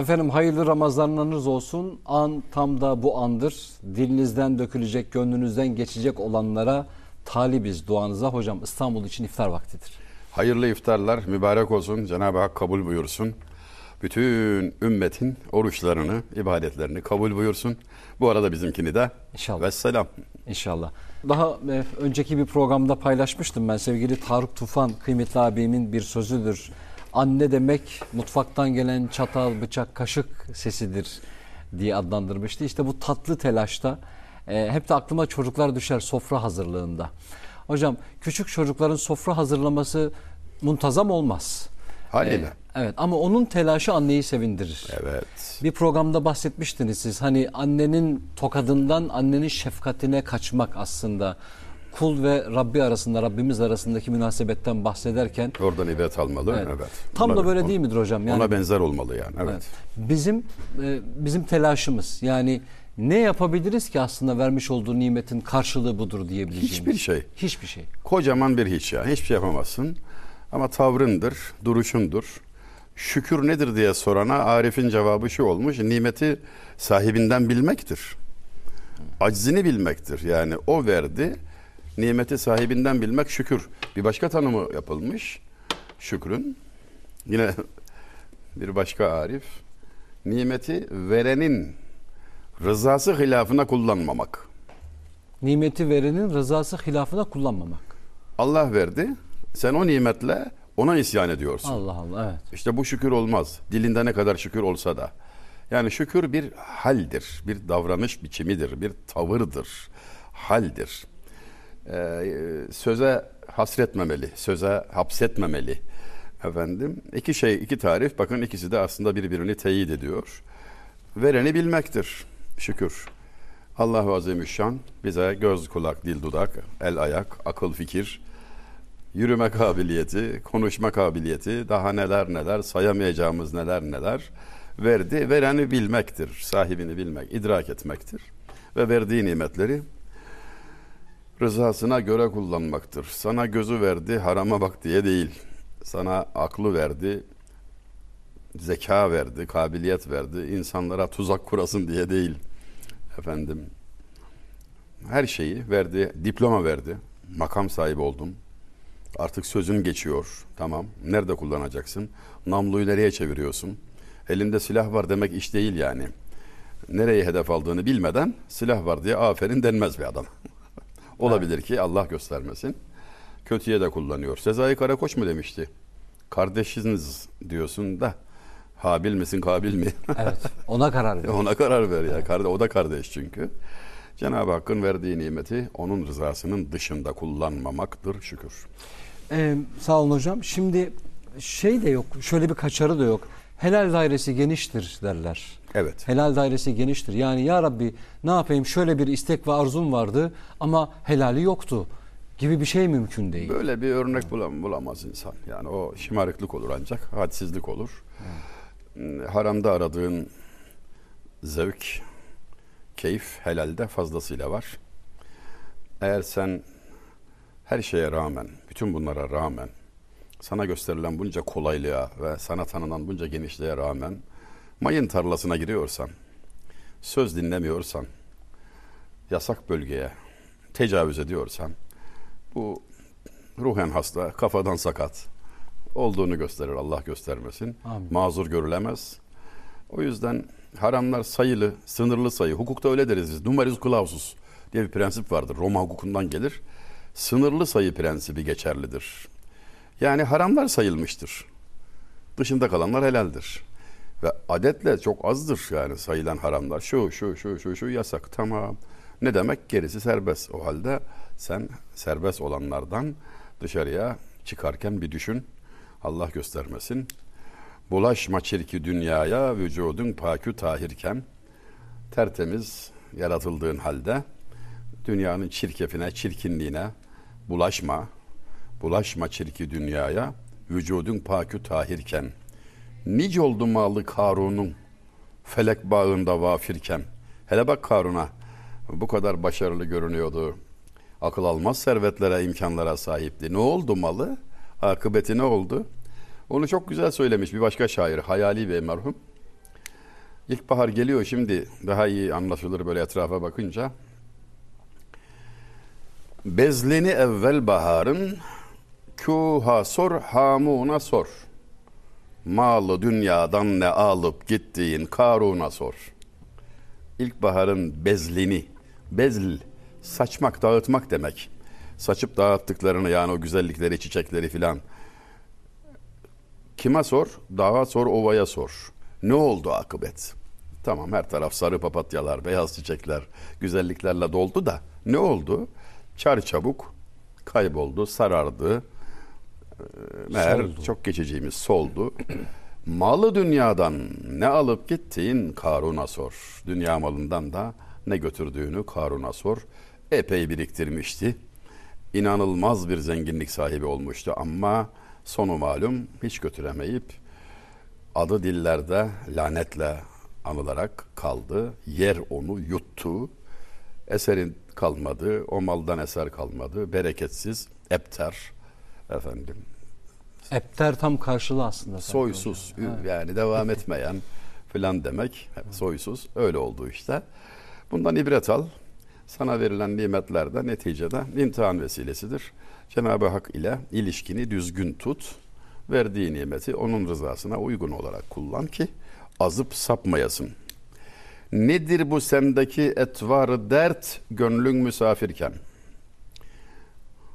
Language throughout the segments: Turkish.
Efendim hayırlı Ramazanlarınız olsun. An tam da bu andır. Dilinizden dökülecek, gönlünüzden geçecek olanlara talibiz duanıza. Hocam İstanbul için iftar vaktidir. Hayırlı iftarlar mübarek olsun. Cenab-ı Hak kabul buyursun. Bütün ümmetin oruçlarını, ibadetlerini kabul buyursun. Bu arada bizimkini de İnşallah. Vesselam. İnşallah. Daha e, önceki bir programda paylaşmıştım ben sevgili Tarık Tufan kıymetli abimin bir sözüdür. Anne demek mutfaktan gelen çatal, bıçak, kaşık sesidir diye adlandırmıştı. İşte bu tatlı telaşta e, hep de aklıma çocuklar düşer sofra hazırlığında. Hocam küçük çocukların sofra hazırlaması muntazam olmaz. Haliyle. E, evet ama onun telaşı anneyi sevindirir. Evet. Bir programda bahsetmiştiniz siz. Hani annenin tokadından annenin şefkatine kaçmak aslında. Kul ve Rabbi arasında, Rabbimiz arasındaki münasebetten bahsederken Oradan ibret almalı. Evet. Evet. tam Ona- da böyle değil midir hocam? Yani Ona benzer olmalı yani. Evet. Evet. Bizim e, bizim telaşımız yani ne yapabiliriz ki aslında vermiş olduğu nimetin karşılığı budur diyebileceğimiz. Hiçbir şey. Hiçbir şey. Kocaman bir hiç ya. Hiçbir şey yapamazsın. Ama tavrındır, duruşundur. Şükür nedir diye sorana Arif'in cevabı şu olmuş. Nimeti sahibinden bilmektir. Aczini bilmektir. Yani o verdi. Nimeti sahibinden bilmek şükür. Bir başka tanımı yapılmış. Şükrün. Yine bir başka Arif. Nimeti verenin rızası hilafına kullanmamak. Nimeti verenin rızası hilafına kullanmamak. Allah verdi. Sen o nimetle ona isyan ediyorsun. Allah Allah evet. İşte bu şükür olmaz. Dilinde ne kadar şükür olsa da. Yani şükür bir haldir, bir davranış biçimidir, bir tavırdır, haldir. Ee, söze hasretmemeli, söze hapsetmemeli. Efendim, iki şey, iki tarif. Bakın ikisi de aslında birbirini teyit ediyor. Vereni bilmektir, şükür. Allahu Azimüşşan bize göz, kulak, dil, dudak, el, ayak, akıl, fikir, yürüme kabiliyeti, konuşma kabiliyeti, daha neler neler, sayamayacağımız neler neler verdi. Vereni bilmektir, sahibini bilmek, idrak etmektir. Ve verdiği nimetleri rızasına göre kullanmaktır. Sana gözü verdi, harama bak diye değil. Sana aklı verdi, zeka verdi, kabiliyet verdi. insanlara tuzak kurasın diye değil. Efendim, her şeyi verdi, diploma verdi. Makam sahibi oldum. Artık sözün geçiyor. Tamam. Nerede kullanacaksın? Namluyu nereye çeviriyorsun? Elinde silah var demek iş değil yani. Nereye hedef aldığını bilmeden silah var diye aferin denmez bir adam. Olabilir ki Allah göstermesin. Kötüye de kullanıyor. Sezai Karakoç mu demişti? Kardeşiniz diyorsun da Habil misin Kabil mi? Evet. Ona karar ver. Ona karar ver ya. Karde- O da kardeş çünkü. Cenab-ı Hakk'ın verdiği nimeti onun rızasının dışında kullanmamaktır şükür. Ee, sağ olun hocam. Şimdi şey de yok. Şöyle bir kaçarı da yok. Helal dairesi geniştir derler. Evet. Helal dairesi geniştir. Yani ya Rabbi ne yapayım şöyle bir istek ve arzum vardı ama helali yoktu gibi bir şey mümkün değil. Böyle bir örnek bulam bulamaz insan. Yani o şımarıklık olur ancak, hadsizlik olur. Hmm, Haramda aradığın zevk, keyif helalde fazlasıyla var. Eğer sen her şeye rağmen, bütün bunlara rağmen, sana gösterilen bunca kolaylığa ve sana tanınan bunca genişliğe rağmen mayın tarlasına giriyorsan, söz dinlemiyorsan, yasak bölgeye tecavüz ediyorsan, bu ruhen hasta, kafadan sakat olduğunu gösterir Allah göstermesin. Amin. Mazur görülemez. O yüzden haramlar sayılı, sınırlı sayı. Hukukta öyle deriz biz. Numerus clausus diye bir prensip vardır. Roma hukukundan gelir. Sınırlı sayı prensibi geçerlidir. Yani haramlar sayılmıştır. Dışında kalanlar helaldir. Ve adetle çok azdır yani sayılan haramlar. Şu, şu, şu, şu, şu yasak. Tamam. Ne demek? Gerisi serbest. O halde sen serbest olanlardan dışarıya çıkarken bir düşün. Allah göstermesin. Bulaşma çirki dünyaya vücudun pakü tahirken tertemiz yaratıldığın halde dünyanın çirkefine, çirkinliğine bulaşma. Bulaşma çirki dünyaya vücudun pakü tahirken. Nice oldu malı Karun'un felek bağında vafirken. Hele bak Karun'a bu kadar başarılı görünüyordu. Akıl almaz servetlere, imkanlara sahipti. Ne oldu malı? Akıbeti ne oldu? Onu çok güzel söylemiş bir başka şair Hayali Bey merhum. İlkbahar geliyor şimdi daha iyi anlaşılır böyle etrafa bakınca. Bezleni evvel baharın kuha sor hamuna sor. Malı dünyadan ne alıp gittiğin Karun'a sor. İlkbaharın bezlini, bezl, saçmak, dağıtmak demek. Saçıp dağıttıklarını yani o güzellikleri, çiçekleri filan. Kime sor? Dağa sor, ovaya sor. Ne oldu akıbet? Tamam her taraf sarı papatyalar, beyaz çiçekler, güzelliklerle doldu da ne oldu? Çar çabuk kayboldu, sarardı. Meğer Soldu. çok geçeceğimiz soldu. Malı dünyadan ne alıp gittiğin Karun'a sor. Dünya malından da ne götürdüğünü Karun'a sor. Epey biriktirmişti. İnanılmaz bir zenginlik sahibi olmuştu ama sonu malum hiç götüremeyip adı dillerde lanetle anılarak kaldı. Yer onu yuttu. Eserin kalmadı. O maldan eser kalmadı. Bereketsiz, epter efendim. Epter tam karşılığı aslında. Soysuz hocam. Evet. yani devam etmeyen filan demek. Soysuz öyle oldu işte. Bundan ibret al. Sana verilen nimetler de neticede imtihan vesilesidir. Cenab-ı Hak ile ilişkini düzgün tut. Verdiği nimeti onun rızasına uygun olarak kullan ki azıp sapmayasın. Nedir bu sendeki etvarı dert gönlün misafirken?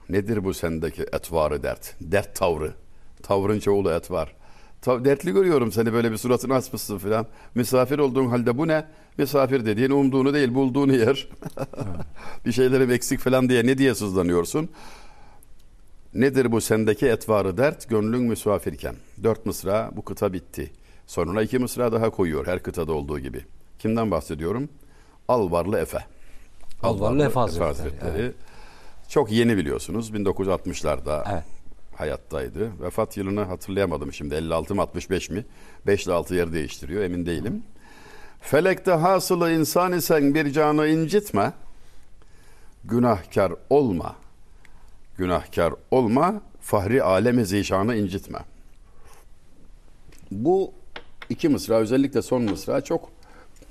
Nedir bu sendeki etvarı dert? Dert tavrı. Tavrın çoğulu etvar. Ta- dertli görüyorum seni böyle bir suratını asmışsın filan. Misafir olduğun halde bu ne? Misafir dediğin umduğunu değil bulduğunu yer. bir şeylerim eksik falan diye ne diye sızlanıyorsun? Nedir bu sendeki etvarı dert gönlün misafirken? Dört mısra bu kıta bitti. Sonra iki mısra daha koyuyor her kıtada olduğu gibi. Kimden bahsediyorum? Alvarlı Efe. Alvarlı Efe Hazretleri, evet. Çok yeni biliyorsunuz. 1960'larda Evet. hayattaydı. Vefat yılını hatırlayamadım şimdi. 56 mı 65 mi? 5 ile 6 yer değiştiriyor emin değilim. Felekte hasılı insan isen bir canı incitme. Günahkar olma. Günahkar olma. Fahri alemi zişanı incitme. Bu iki mısra özellikle son mısra çok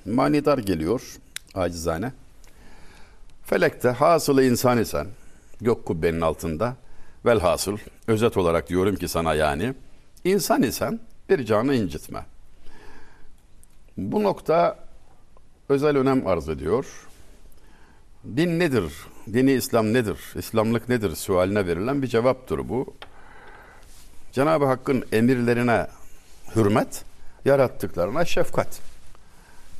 manidar geliyor acizane. Felekte hasılı insan isen gök kubbenin altında velhasıl özet olarak diyorum ki sana yani insan isen bir canı incitme. Bu nokta özel önem arz ediyor. Din nedir? Dini İslam nedir? İslamlık nedir? Sualine verilen bir cevaptır bu. Cenab-ı Hakk'ın emirlerine hürmet, yarattıklarına şefkat.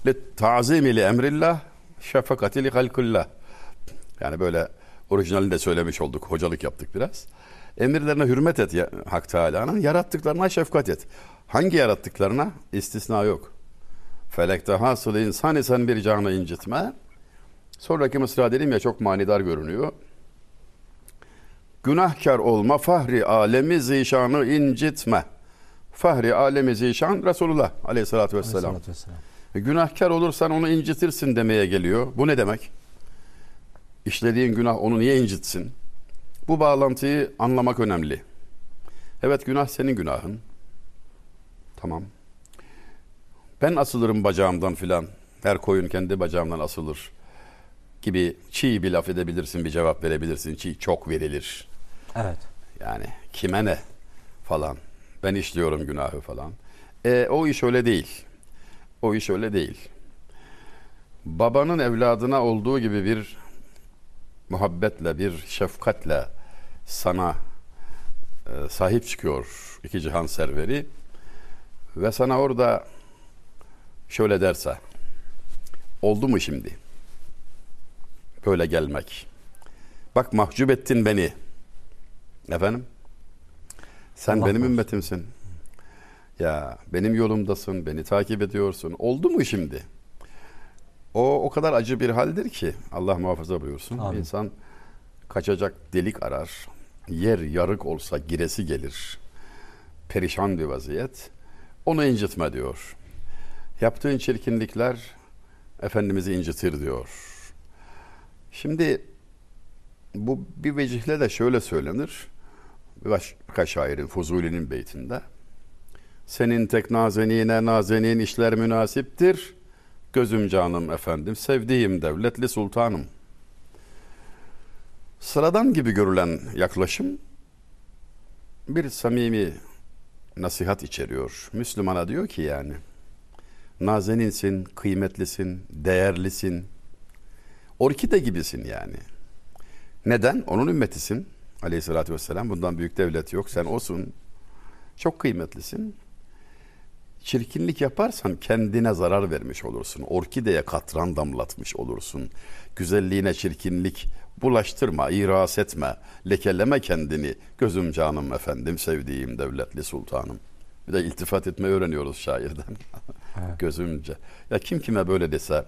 Li ta'zimi li emrillah, şefakati li halkullah. Yani böyle orijinalini de söylemiş olduk. Hocalık yaptık biraz. Emirlerine hürmet et ya, Hak Teala'nın. Yarattıklarına şefkat et. Hangi yarattıklarına? İstisna yok. Felekte hasıl insan isen bir canı incitme. Sonraki mısra dedim ya çok manidar görünüyor. Günahkar olma fahri alemi zişanı incitme. Fahri alemi zişan Resulullah aleyhissalatü vesselam. Aleyhissalatü vesselam. E, Günahkar olursan onu incitirsin demeye geliyor. Bu ne demek? İşlediğin günah onu niye incitsin? Bu bağlantıyı anlamak önemli. Evet günah senin günahın. Tamam. Ben asılırım bacağımdan filan. Her koyun kendi bacağımdan asılır gibi çiğ bir laf edebilirsin, bir cevap verebilirsin. Çiğ çok verilir. Evet. Yani kime ne falan. Ben işliyorum günahı falan. E, o iş öyle değil. O iş öyle değil. Babanın evladına olduğu gibi bir muhabbetle, bir şefkatle sana e, sahip çıkıyor iki cihan serveri. Ve sana orada şöyle derse oldu mu şimdi? Böyle gelmek. Bak mahcup ettin beni. Efendim? Sen Allah benim korusun. ümmetimsin. Ya benim yolumdasın beni takip ediyorsun. Oldu mu şimdi o o kadar acı bir haldir ki Allah muhafaza buyursun. Amin. İnsan kaçacak delik arar. Yer yarık olsa giresi gelir. Perişan bir vaziyet. Onu incitme diyor. Yaptığın çirkinlikler Efendimiz'i incitir diyor. Şimdi bu bir vecihle de şöyle söylenir. Başka şairin Fuzuli'nin beytinde. Senin tek nazenine nazenin işler münasiptir. Gözüm canım efendim, sevdiğim devletli sultanım. Sıradan gibi görülen yaklaşım bir samimi nasihat içeriyor. Müslümana diyor ki yani nazeninsin, kıymetlisin, değerlisin. Orkide gibisin yani. Neden? Onun ümmetisin. Aleyhissalatü vesselam bundan büyük devlet yok. Sen olsun. Çok kıymetlisin. Çirkinlik yaparsan kendine zarar vermiş olursun. Orkideye katran damlatmış olursun. Güzelliğine çirkinlik bulaştırma, iras etme, lekeleme kendini. Gözüm canım efendim, sevdiğim devletli sultanım. Bir de iltifat etmeyi öğreniyoruz şairden. Gözümce. Ya kim kime böyle dese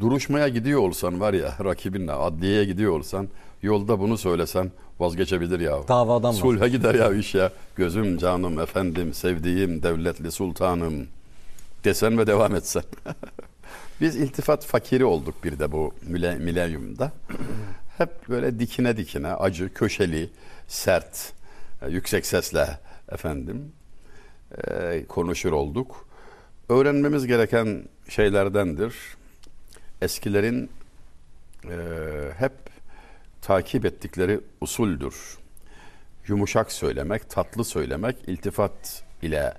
duruşmaya gidiyor olsan var ya rakibinle adliyeye gidiyor olsan yolda bunu söylesen vazgeçebilir ya. Davadan vazgeç- Sulha gider ya iş ya. Gözüm canım efendim sevdiğim devletli sultanım desen ve devam etsen. Biz iltifat fakiri olduk bir de bu mile- milenyumda. Hep böyle dikine dikine acı, köşeli, sert, e, yüksek sesle efendim e, konuşur olduk. Öğrenmemiz gereken şeylerdendir. Eskilerin e, hep takip ettikleri usuldür. Yumuşak söylemek, tatlı söylemek, iltifat ile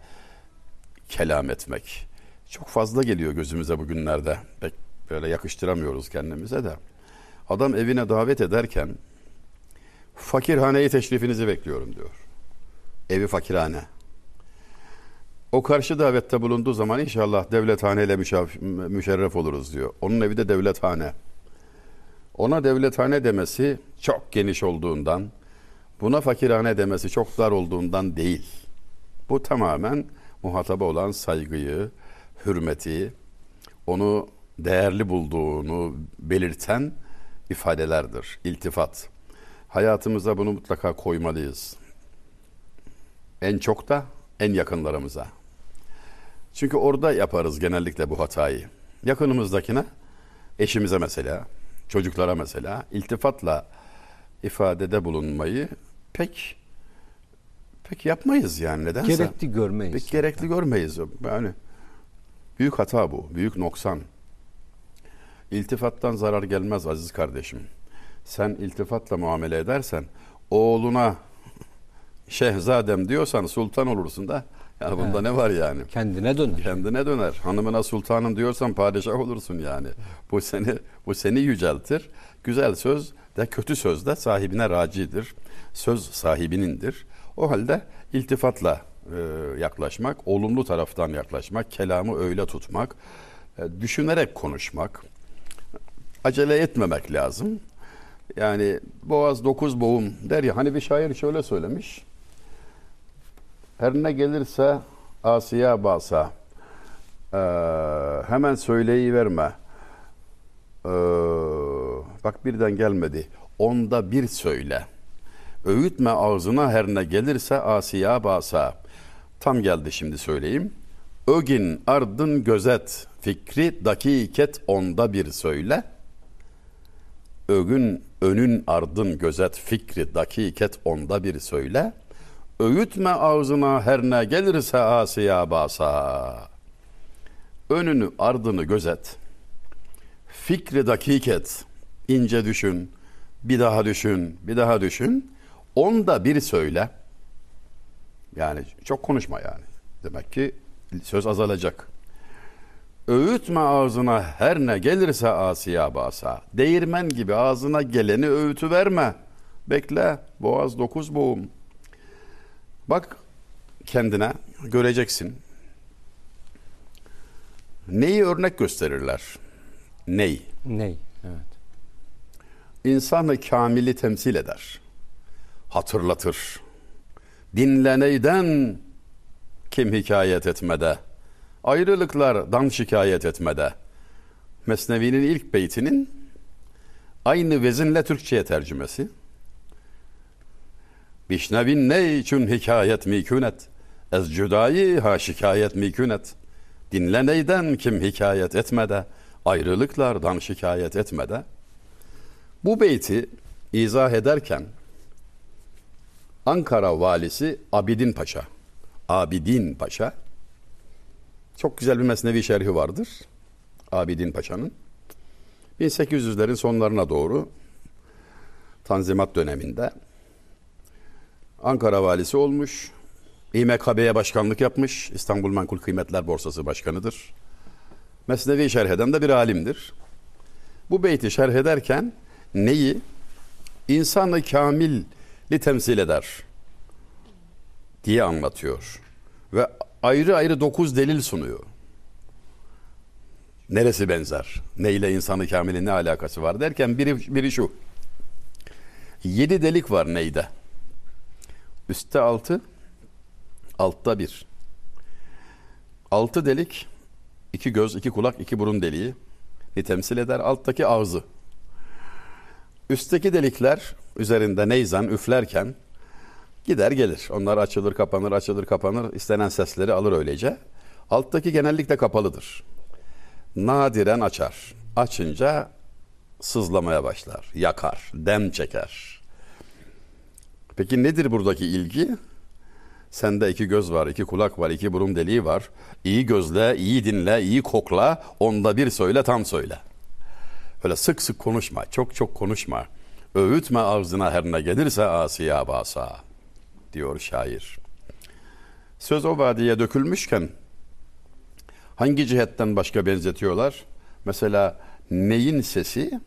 kelam etmek. Çok fazla geliyor gözümüze bugünlerde. Pek böyle yakıştıramıyoruz kendimize de. Adam evine davet ederken fakirhaneyi teşrifinizi bekliyorum diyor. Evi fakirhane. O karşı davette bulunduğu zaman inşallah devlethaneyle müşaf- müşerref oluruz diyor. Onun evi de devlethane. Ona devlethane demesi çok geniş olduğundan, buna fakirhane demesi çok dar olduğundan değil. Bu tamamen muhataba olan saygıyı, hürmeti, onu değerli bulduğunu belirten ifadelerdir, iltifat. Hayatımıza bunu mutlaka koymalıyız. En çok da en yakınlarımıza. Çünkü orada yaparız genellikle bu hatayı. Yakınımızdakine, eşimize mesela, çocuklara mesela iltifatla ifadede bulunmayı pek pek yapmayız yani nedense. Gerekli görmeyiz. Pek gerekli görmeyiz. Yani büyük hata bu, büyük noksan. İltifattan zarar gelmez aziz kardeşim. Sen iltifatla muamele edersen oğluna şehzadem diyorsan sultan olursun da yani bunda ne var yani? Kendine döner. Kendine döner. Hanımına sultanım diyorsan padişah olursun yani. Bu seni bu seni yüceltir. Güzel söz de kötü söz de sahibine racidir. Söz sahibinindir. O halde iltifatla e, yaklaşmak, olumlu taraftan yaklaşmak, kelamı öyle tutmak, e, düşünerek konuşmak, acele etmemek lazım. Yani boğaz dokuz boğum der ya hani bir şair şöyle söylemiş. Her ne gelirse Asiya basa. Ee, hemen söyleyiverme. Ee, bak birden gelmedi. Onda bir söyle. Öğütme ağzına her ne gelirse Asiya basa. Tam geldi şimdi söyleyeyim. Ögin ardın gözet fikri dakiket onda bir söyle. Ögün önün ardın gözet fikri dakiket onda bir söyle. Öğütme ağzına her ne gelirse asiya basa. Önünü ardını gözet. Fikri dakiket. ince düşün. Bir daha düşün. Bir daha düşün. Onda bir söyle. Yani çok konuşma yani. Demek ki söz azalacak. Öğütme ağzına her ne gelirse asiya basa. Değirmen gibi ağzına geleni öğütü verme. Bekle. Boğaz dokuz boğum. Bak kendine göreceksin. Neyi örnek gösterirler? Ney? Ney? Evet. İnsanı kamili temsil eder. Hatırlatır. Dinleneyden kim hikayet etmede. Ayrılıklardan şikayet etmede. Mesnevi'nin ilk beytinin aynı vezinle Türkçe'ye tercümesi. Bişnevin ne için hikayet mikünet. Ez cüdayi ha şikayet mikünet. Dinle neyden kim hikayet etmede. Ayrılıklardan şikayet etmede. Bu beyti izah ederken Ankara valisi Abidin Paşa Abidin Paşa. Çok güzel bir mesnevi şerhi vardır. Abidin Paşa'nın. 1800'lerin sonlarına doğru Tanzimat döneminde Ankara valisi olmuş. İMKB'ye başkanlık yapmış. İstanbul Menkul Kıymetler Borsası Başkanıdır. Mesnevi şerh eden de bir alimdir. Bu beyti şerh ederken neyi? İnsanı kamili temsil eder diye anlatıyor. Ve ayrı ayrı dokuz delil sunuyor. Neresi benzer? Neyle insanı kamilin ne alakası var derken biri, biri şu. Yedi delik var neyde? Üstte altı, altta bir. Altı delik, iki göz, iki kulak, iki burun deliği ni temsil eder. Alttaki ağzı. Üstteki delikler üzerinde neyzan üflerken gider gelir. Onlar açılır kapanır açılır kapanır istenen sesleri alır öylece. Alttaki genellikle kapalıdır. Nadiren açar. Açınca sızlamaya başlar, yakar, dem çeker. Peki nedir buradaki ilgi? Sende iki göz var, iki kulak var, iki burun deliği var. İyi gözle, iyi dinle, iyi kokla, onda bir söyle, tam söyle. Öyle sık sık konuşma, çok çok konuşma. Öğütme ağzına her ne gelirse asiya basa, diyor şair. Söz o vadiye dökülmüşken hangi cihetten başka benzetiyorlar? Mesela neyin sesi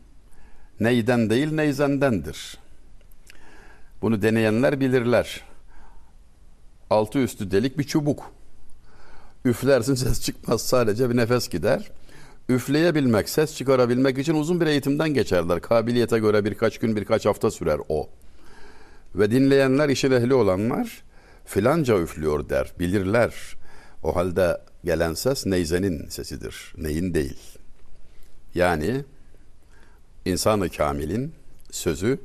neyden değil neyzendendir. Bunu deneyenler bilirler. Altı üstü delik bir çubuk. Üflersin ses çıkmaz sadece bir nefes gider. Üfleyebilmek, ses çıkarabilmek için uzun bir eğitimden geçerler. Kabiliyete göre birkaç gün, birkaç hafta sürer o. Ve dinleyenler, işin ehli olanlar filanca üflüyor der, bilirler. O halde gelen ses neyzenin sesidir, neyin değil. Yani insanı kamilin sözü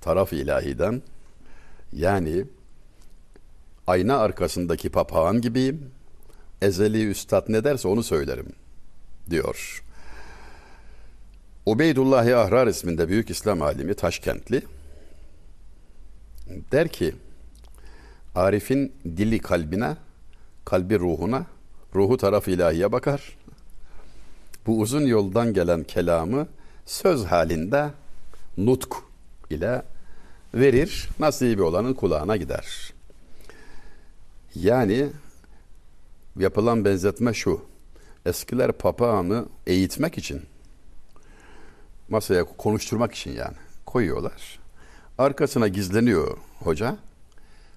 taraf ilahiden yani ayna arkasındaki papağan gibiyim. Ezeli üstad ne derse onu söylerim diyor. Ubeydullahi Ahrar isminde büyük İslam alimi Taşkentli der ki Arif'in dili kalbine, kalbi ruhuna, ruhu taraf ilahiye bakar. Bu uzun yoldan gelen kelamı söz halinde nutk ile verir, nasibi olanın kulağına gider. Yani yapılan benzetme şu. Eskiler papağanı eğitmek için masaya konuşturmak için yani koyuyorlar. Arkasına gizleniyor hoca.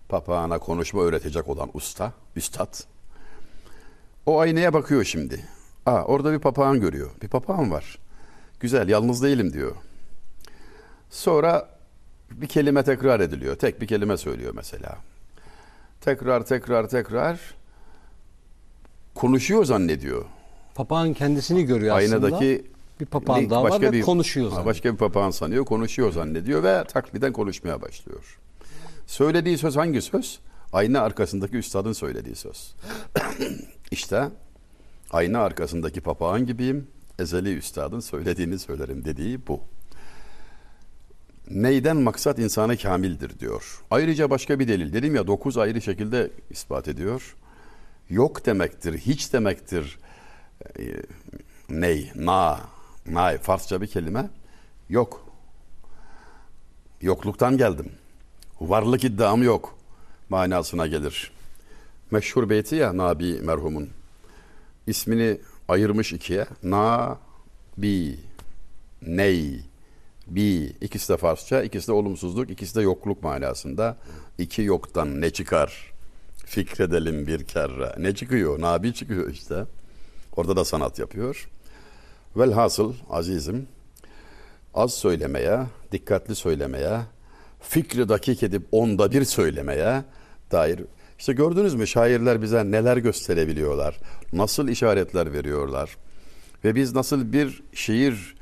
Papağana konuşma öğretecek olan usta, üstad. O aynaya bakıyor şimdi. Aa, orada bir papağan görüyor. Bir papağan var. Güzel, yalnız değilim diyor. Sonra bir kelime tekrar ediliyor. Tek bir kelime söylüyor mesela. Tekrar, tekrar, tekrar konuşuyor zannediyor. Papağan kendisini görüyor aslında. Aynadaki bir papağan daha var ve konuşuyor zannediyor. Başka bir papağan sanıyor, konuşuyor zannediyor ve takliden konuşmaya başlıyor. Söylediği söz hangi söz? Ayna arkasındaki üstadın söylediği söz. işte ayna arkasındaki papağan gibiyim, ezeli üstadın söylediğini söylerim dediği bu. Neyden maksat insanı kamildir diyor. Ayrıca başka bir delil. Dedim ya dokuz ayrı şekilde ispat ediyor. Yok demektir, hiç demektir. E, ney, na, nay, Farsça bir kelime. Yok. Yokluktan geldim. Varlık iddiam yok manasına gelir. Meşhur beyti ya Nabi merhumun. İsmini ayırmış ikiye. Na, bi, ney, bi. İkisi de Farsça, ikisi de olumsuzluk, ikisi de yokluk manasında. İki yoktan ne çıkar? Fikredelim bir kere. Ne çıkıyor? Nabi çıkıyor işte. Orada da sanat yapıyor. Velhasıl azizim az söylemeye, dikkatli söylemeye, fikri dakik edip onda bir söylemeye dair işte gördünüz mü şairler bize neler gösterebiliyorlar, nasıl işaretler veriyorlar ve biz nasıl bir şiir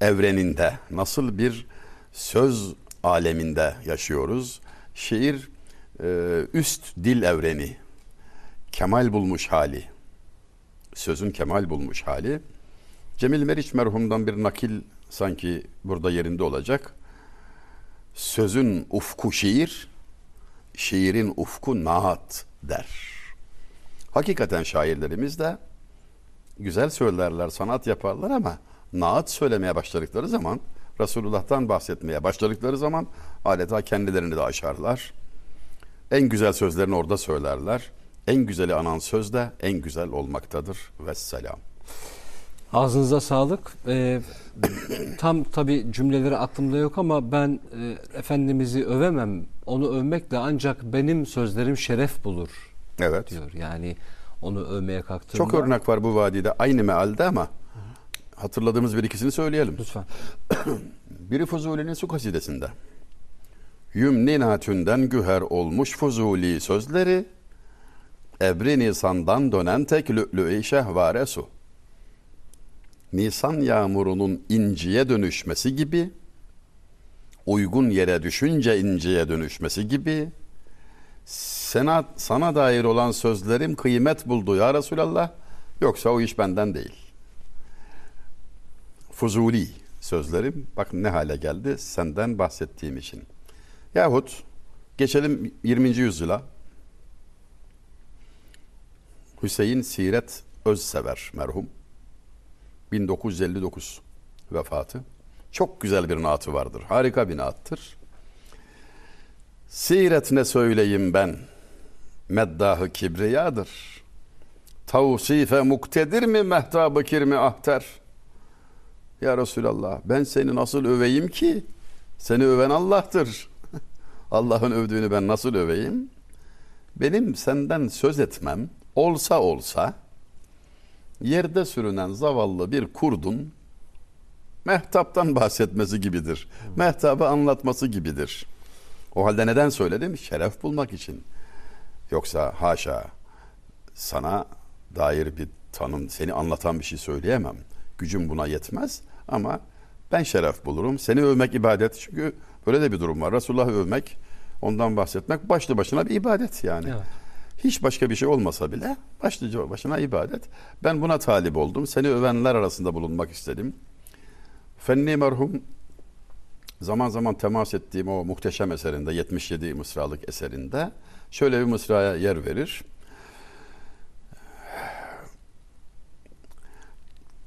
evreninde, nasıl bir söz aleminde yaşıyoruz. Şiir e, üst dil evreni, kemal bulmuş hali, sözün kemal bulmuş hali. Cemil Meriç merhumdan bir nakil sanki burada yerinde olacak. Sözün ufku şiir, şiirin ufku naat der. Hakikaten şairlerimiz de güzel söylerler, sanat yaparlar ama naat söylemeye başladıkları zaman, Resulullah'tan bahsetmeye başladıkları zaman adeta kendilerini de aşarlar. En güzel sözlerini orada söylerler. En güzeli anan söz de en güzel olmaktadır. Vesselam. Ağzınıza sağlık. Ee, tam tabi cümleleri aklımda yok ama ben e, Efendimiz'i övemem. Onu övmekle ancak benim sözlerim şeref bulur Evet. diyor. Yani onu övmeye kalktığımda. Çok örnek var bu vadide aynı mealde ama hatırladığımız bir ikisini söyleyelim. Lütfen. Biri Fuzuli'nin su kasidesinde. Yümni natünden güher olmuş Fuzuli sözleri, ebri nisandan dönen tek lü'lü-i şehvare su. Nisan yağmurunun inciye dönüşmesi gibi, uygun yere düşünce inciye dönüşmesi gibi, sana, sana dair olan sözlerim kıymet buldu ya Resulallah, yoksa o iş benden değil. Fuzuli sözlerim bak ne hale geldi senden bahsettiğim için. Yahut geçelim 20. yüzyıla. Hüseyin Siret Özsever merhum. 1959 vefatı. Çok güzel bir naatı vardır. Harika bir naattır. Siret ne söyleyeyim ben? Meddahı kibriyadır. Tavsife muktedir mi mehtabı kirmi ahter? Ya Resulallah ben seni nasıl öveyim ki? Seni öven Allah'tır. Allah'ın övdüğünü ben nasıl öveyim? Benim senden söz etmem olsa olsa yerde sürünen zavallı bir kurdun mehtaptan bahsetmesi gibidir. Mehtabı anlatması gibidir. O halde neden söyledim? Şeref bulmak için. Yoksa haşa sana dair bir tanım, seni anlatan bir şey söyleyemem. Gücüm buna yetmez ama ben şeref bulurum. Seni övmek ibadet. Çünkü böyle de bir durum var. Resulullah'ı övmek, ondan bahsetmek başlı başına bir ibadet yani. Evet. Hiç başka bir şey olmasa bile başlı başına ibadet. Ben buna talip oldum. Seni övenler arasında bulunmak istedim. Fenni merhum zaman zaman temas ettiğim o muhteşem eserinde 77 mısralık eserinde şöyle bir mısraya yer verir.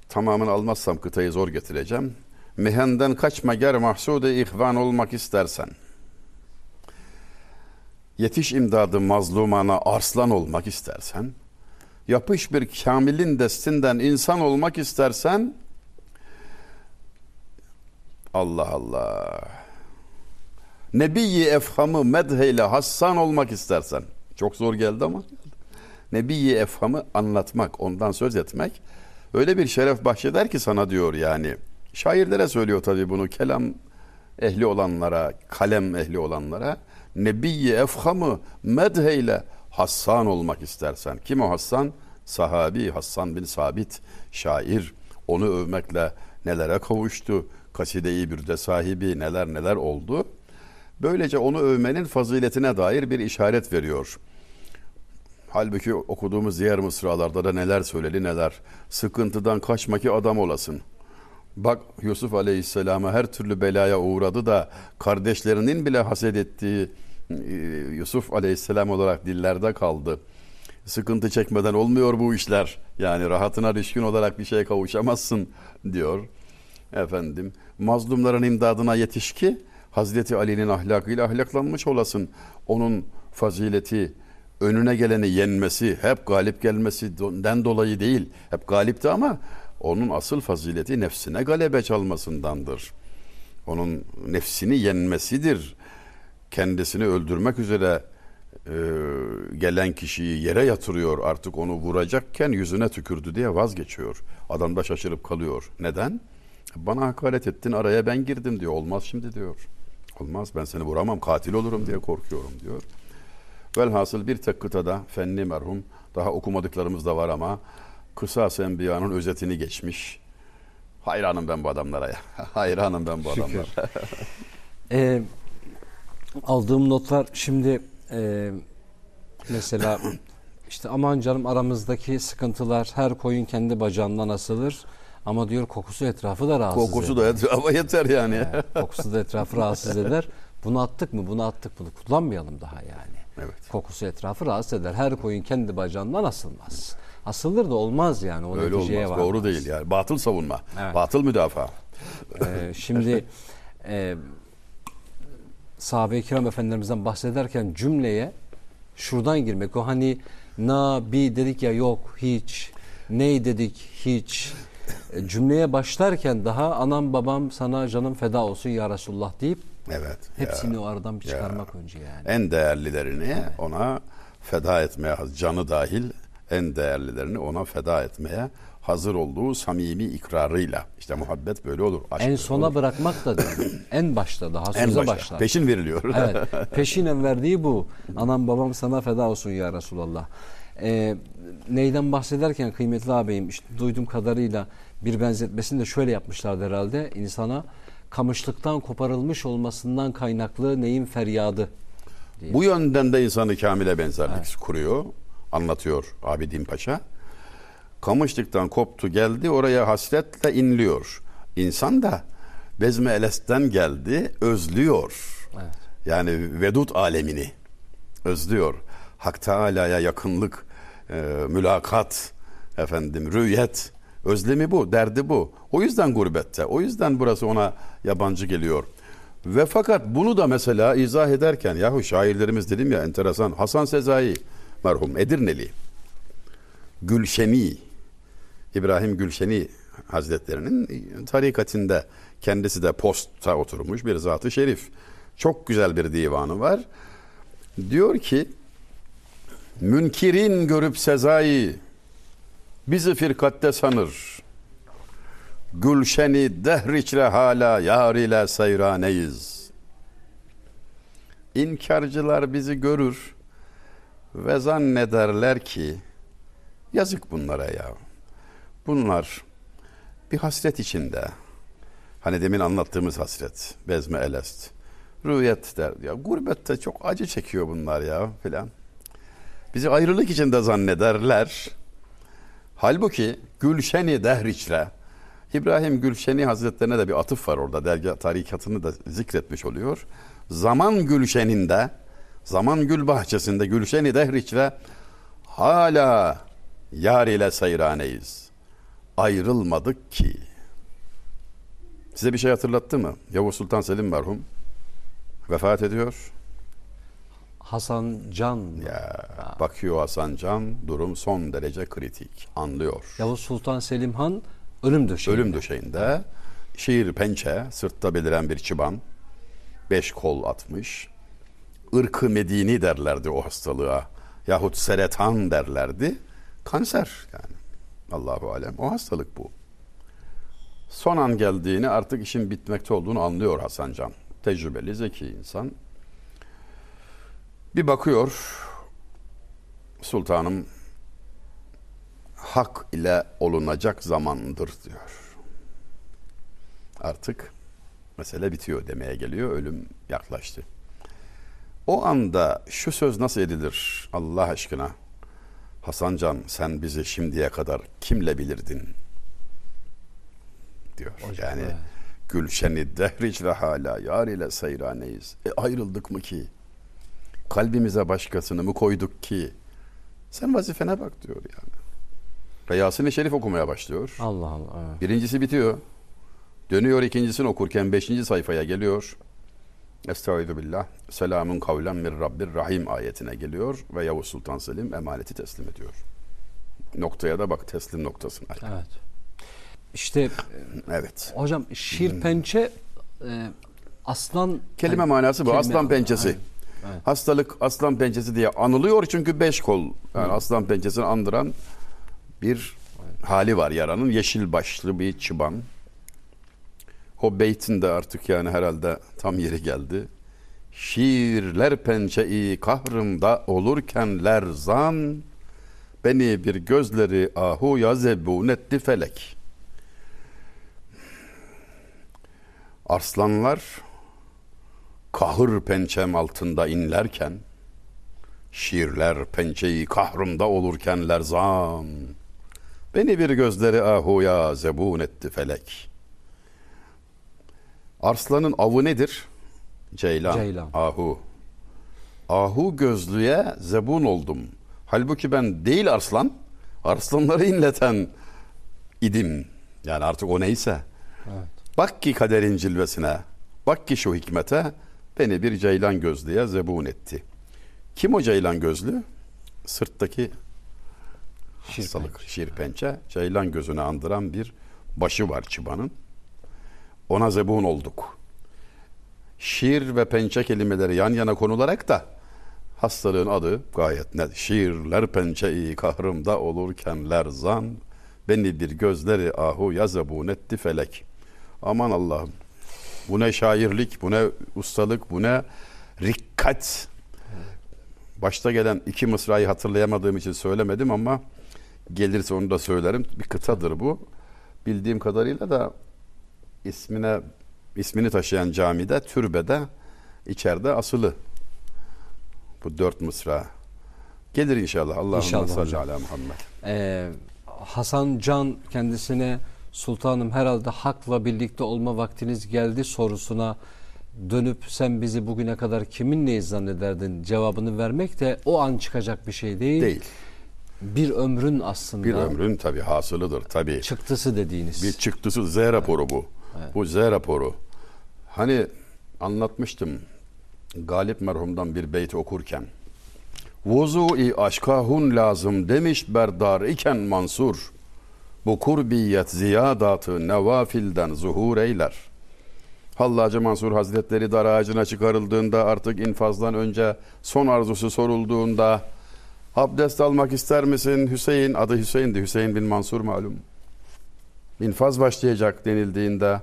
Tamamını almazsam kıtayı zor getireceğim. Mihenden kaçma ger mahsudu ihvan olmak istersen. Yetiş imdadı mazlumana arslan olmak istersen. Yapış bir kamilin destinden insan olmak istersen. Allah Allah. Nebiyi efhamı medheyle hassan olmak istersen. Çok zor geldi ama. Nebiyi efhamı anlatmak, ondan söz etmek öyle bir şeref bahşeder ki sana diyor yani. Şairlere söylüyor tabii bunu kelam ehli olanlara, kalem ehli olanlara. Nebiyi efhamı medheyle hassan olmak istersen. Kim o Hassan? Sahabi Hassan bin Sabit, şair. Onu övmekle nelere kavuştu. Kaside-i Bürde sahibi neler neler oldu. Böylece onu övmenin faziletine dair bir işaret veriyor. Halbuki okuduğumuz diğer mısralarda da neler söyledi neler. Sıkıntıdan kaçma ki adam olasın. Bak Yusuf Aleyhisselam'a her türlü belaya uğradı da kardeşlerinin bile haset ettiği e, Yusuf Aleyhisselam olarak dillerde kaldı. Sıkıntı çekmeden olmuyor bu işler. Yani rahatına düşkün olarak bir şeye kavuşamazsın diyor. Efendim mazlumların imdadına yetiş ki Hazreti Ali'nin ahlakıyla ahlaklanmış olasın. Onun fazileti, önüne geleni yenmesi, hep galip gelmesinden dolayı değil. Hep galipti ama onun asıl fazileti nefsine galebe çalmasındandır. Onun nefsini yenmesidir. Kendisini öldürmek üzere e, gelen kişiyi yere yatırıyor artık onu vuracakken yüzüne tükürdü diye vazgeçiyor. Adam da şaşırıp kalıyor. Neden? Bana hakaret ettin araya ben girdim diyor. Olmaz şimdi diyor. Olmaz ben seni vuramam katil olurum diye korkuyorum diyor. Velhasıl bir tek kıtada fenni merhum daha okumadıklarımız da var ama Kısas Enbiya'nın özetini geçmiş. Hayranım ben bu adamlara ya. Hayranım ben bu Şükür. adamlara. Ee, aldığım notlar şimdi e, mesela işte aman canım aramızdaki sıkıntılar her koyun kendi bacağından asılır ama diyor kokusu etrafı da rahatsız Kokusu eder. da etrafa yeter yani. Evet, kokusu da etrafı rahatsız eder. Bunu attık mı? Bunu attık. Bunu kullanmayalım daha yani. Evet. Kokusu etrafı rahatsız eder. Her koyun kendi bacağından asılmaz. Asılır da olmaz yani. O Öyle neticeye olmaz. varmaz. Doğru değil yani. Batıl savunma. Evet. Batıl müdafaa. Ee, şimdi e, sahabe-i kiram efendilerimizden bahsederken cümleye şuradan girmek. O hani na bi dedik ya yok hiç. Ney dedik hiç. E, cümleye başlarken daha anam babam sana canım feda olsun ya Resulullah deyip Evet. hepsini ya. o aradan bir çıkarmak önce yani. En değerlilerini ona feda etmeye, canı dahil en değerlilerini ona feda etmeye hazır olduğu samimi ikrarıyla. İşte muhabbet böyle olur. Aşk En sona olur. bırakmak da değil. en başta daha en söze başta. başlar. Peşin veriliyor. Evet. Peşinen verdiği bu. Anam babam sana feda olsun ya Resulallah. Ee, neyden bahsederken kıymetli ağabeyim işte duyduğum kadarıyla bir benzetmesini de şöyle yapmışlardı herhalde. insana kamışlıktan koparılmış olmasından kaynaklı neyin feryadı. Bu yönden de insanı kamile benzerlik kuruyor. Anlatıyor Abidin Paşa. Kamışlıktan koptu geldi oraya hasretle inliyor. İnsan da Bezme Eles'ten geldi özlüyor. Evet. Yani vedut alemini özlüyor. Hak Teala'ya yakınlık, e, mülakat, efendim rüyet, özlemi bu, derdi bu. O yüzden gurbette, o yüzden burası ona yabancı geliyor. Ve fakat bunu da mesela izah ederken, yahu şairlerimiz dedim ya enteresan, Hasan Sezai merhum Edirneli, Gülşeni, İbrahim Gülşeni Hazretlerinin tarikatinde kendisi de posta oturmuş bir zatı şerif. Çok güzel bir divanı var. Diyor ki Münkirin görüp Sezai bizi firkatte sanır. Gülşeni dehriçle hala yar ile seyraneyiz. İnkarcılar bizi görür ve zannederler ki yazık bunlara ya. Bunlar bir hasret içinde. Hani demin anlattığımız hasret. Bezme elest. Rüyet der. Ya gurbette çok acı çekiyor bunlar ya filan. Bizi ayrılık içinde zannederler. Halbuki Gülşeni Dehriç'le İbrahim Gülşeni Hazretlerine de bir atıf var orada. Dergah tarikatını da zikretmiş oluyor. Zaman Gülşeninde, zaman gül bahçesinde Gülşeni Dehriç'le hala yar ile seyraneyiz. Ayrılmadık ki. Size bir şey hatırlattı mı? Yavuz Sultan Selim merhum vefat ediyor. Hasan Can. Ya bakıyor Hasan Can durum son derece kritik. Anlıyor. Yavuz Sultan Selim Han ölüm döşeğinde. Ölüm döşeğinde şiir pençe, sırtta beliren bir çıban. Beş kol atmış. Irkı medini derlerdi o hastalığa. Yahut seretan derlerdi. Kanser yani. Allahu alem. O hastalık bu. Son an geldiğini artık işin bitmekte olduğunu anlıyor Hasan Can. Tecrübeli, zeki insan. Bir bakıyor. Sultanım hak ile olunacak zamandır diyor. Artık mesele bitiyor demeye geliyor. Ölüm yaklaştı. O anda şu söz nasıl edilir Allah aşkına? Hasancan sen bizi şimdiye kadar kimle bilirdin? diyor. Hocam, yani evet. Gülşeni hala yar ile seyraneyiz. E ayrıldık mı ki? Kalbimize başkasını mı koyduk ki? Sen vazifene bak diyor yani. Ve Yasin-i Şerif okumaya başlıyor. Allah Allah. evet. Birincisi bitiyor. Dönüyor ikincisini okurken beşinci sayfaya geliyor. Estaizu billah. Selamun kavlen min Rabbir Rahim ayetine geliyor ve Yavuz Sultan Selim emaneti teslim ediyor. Noktaya da bak teslim noktasına. Evet. İşte Evet. hocam şiir pençe e, aslan Kelime manası bu. kelime- aslan pençesi. Aynen, evet. Hastalık aslan pençesi diye anılıyor çünkü beş kol. Yani aslan pençesini andıran bir hali var yaranın. Yeşil başlı bir çıban. O beytin de artık yani herhalde tam yeri geldi. Şiirler pençeyi kahrımda olurken lerzan beni bir gözleri ahu ya zebun etti felek. Arslanlar kahır pençem altında inlerken şiirler pençeyi kahrımda olurken lerzan beni bir gözleri ahuya zebun etti felek. Arslanın avı nedir? Ceylan. Ceylan. Ahu. Ahu gözlüye zebun oldum. Halbuki ben değil arslan, arslanları inleten idim. Yani artık o neyse. Evet. Bak ki kaderin cilvesine, bak ki şu hikmete beni bir ceylan gözlüye zebun etti. Kim o ceylan gözlü? Sırttaki hastalık, şirpençe, ceylan gözünü andıran bir başı var çıbanın. Ona zebun olduk. Şiir ve pençe kelimeleri yan yana konularak da hastalığın adı gayet net. Şiirler pençeyi kahrımda olurken lerzan beni bir gözleri ahu ya zebun etti felek. Aman Allah'ım. Bu ne şairlik, bu ne ustalık, bu ne rikkat. Başta gelen iki mısrayı hatırlayamadığım için söylemedim ama gelirse onu da söylerim. Bir kıtadır bu. Bildiğim kadarıyla da ismine ismini taşıyan camide, türbede içeride asılı. Bu dört mısra. Gelir inşallah. İnşallah salli ala Muhammed. Ee, Hasan Can kendisine sultanım herhalde hakla birlikte olma vaktiniz geldi sorusuna dönüp sen bizi bugüne kadar kiminleyiz zannederdin cevabını vermek de o an çıkacak bir şey değil. Değil. Bir ömrün aslında Bir ömrün tabi hasılıdır tabi. çıktısı dediğiniz. Bir çıktısı Z raporu bu. Bu Z raporu. Hani anlatmıştım Galip merhumdan bir beyti okurken. Vuzu-i aşkahun lazım demiş berdar iken Mansur. Bu kurbiyet ziyadatı nevafilden zuhur eyler. Hallacı Mansur Hazretleri dar ağacına çıkarıldığında artık infazdan önce son arzusu sorulduğunda abdest almak ister misin Hüseyin adı Hüseyin'di Hüseyin bin Mansur malum. İnfaz başlayacak denildiğinde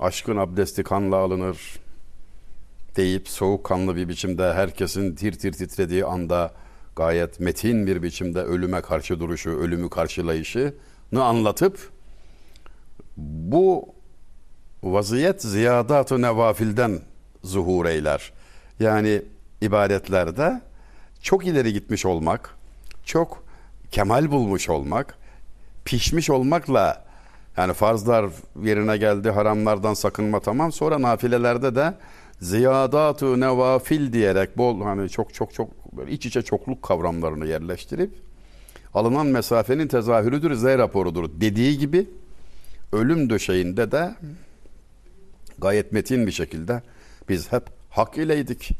aşkın abdesti kanla alınır deyip soğukkanlı bir biçimde herkesin tir tir titrediği anda gayet metin bir biçimde ölüme karşı duruşu, ölümü karşılayışını anlatıp bu vaziyet ziyadat-ı nevafilden zuhur eyler. Yani ibadetlerde çok ileri gitmiş olmak, çok kemal bulmuş olmak, pişmiş olmakla yani farzlar yerine geldi, haramlardan sakınma tamam. Sonra nafilelerde de ziyadat-ı nevafil diyerek bol hani çok çok çok böyle iç içe çokluk kavramlarını yerleştirip alınan mesafenin tezahürüdür, Z raporudur dediği gibi ölüm döşeğinde de gayet metin bir şekilde biz hep hak ileydik.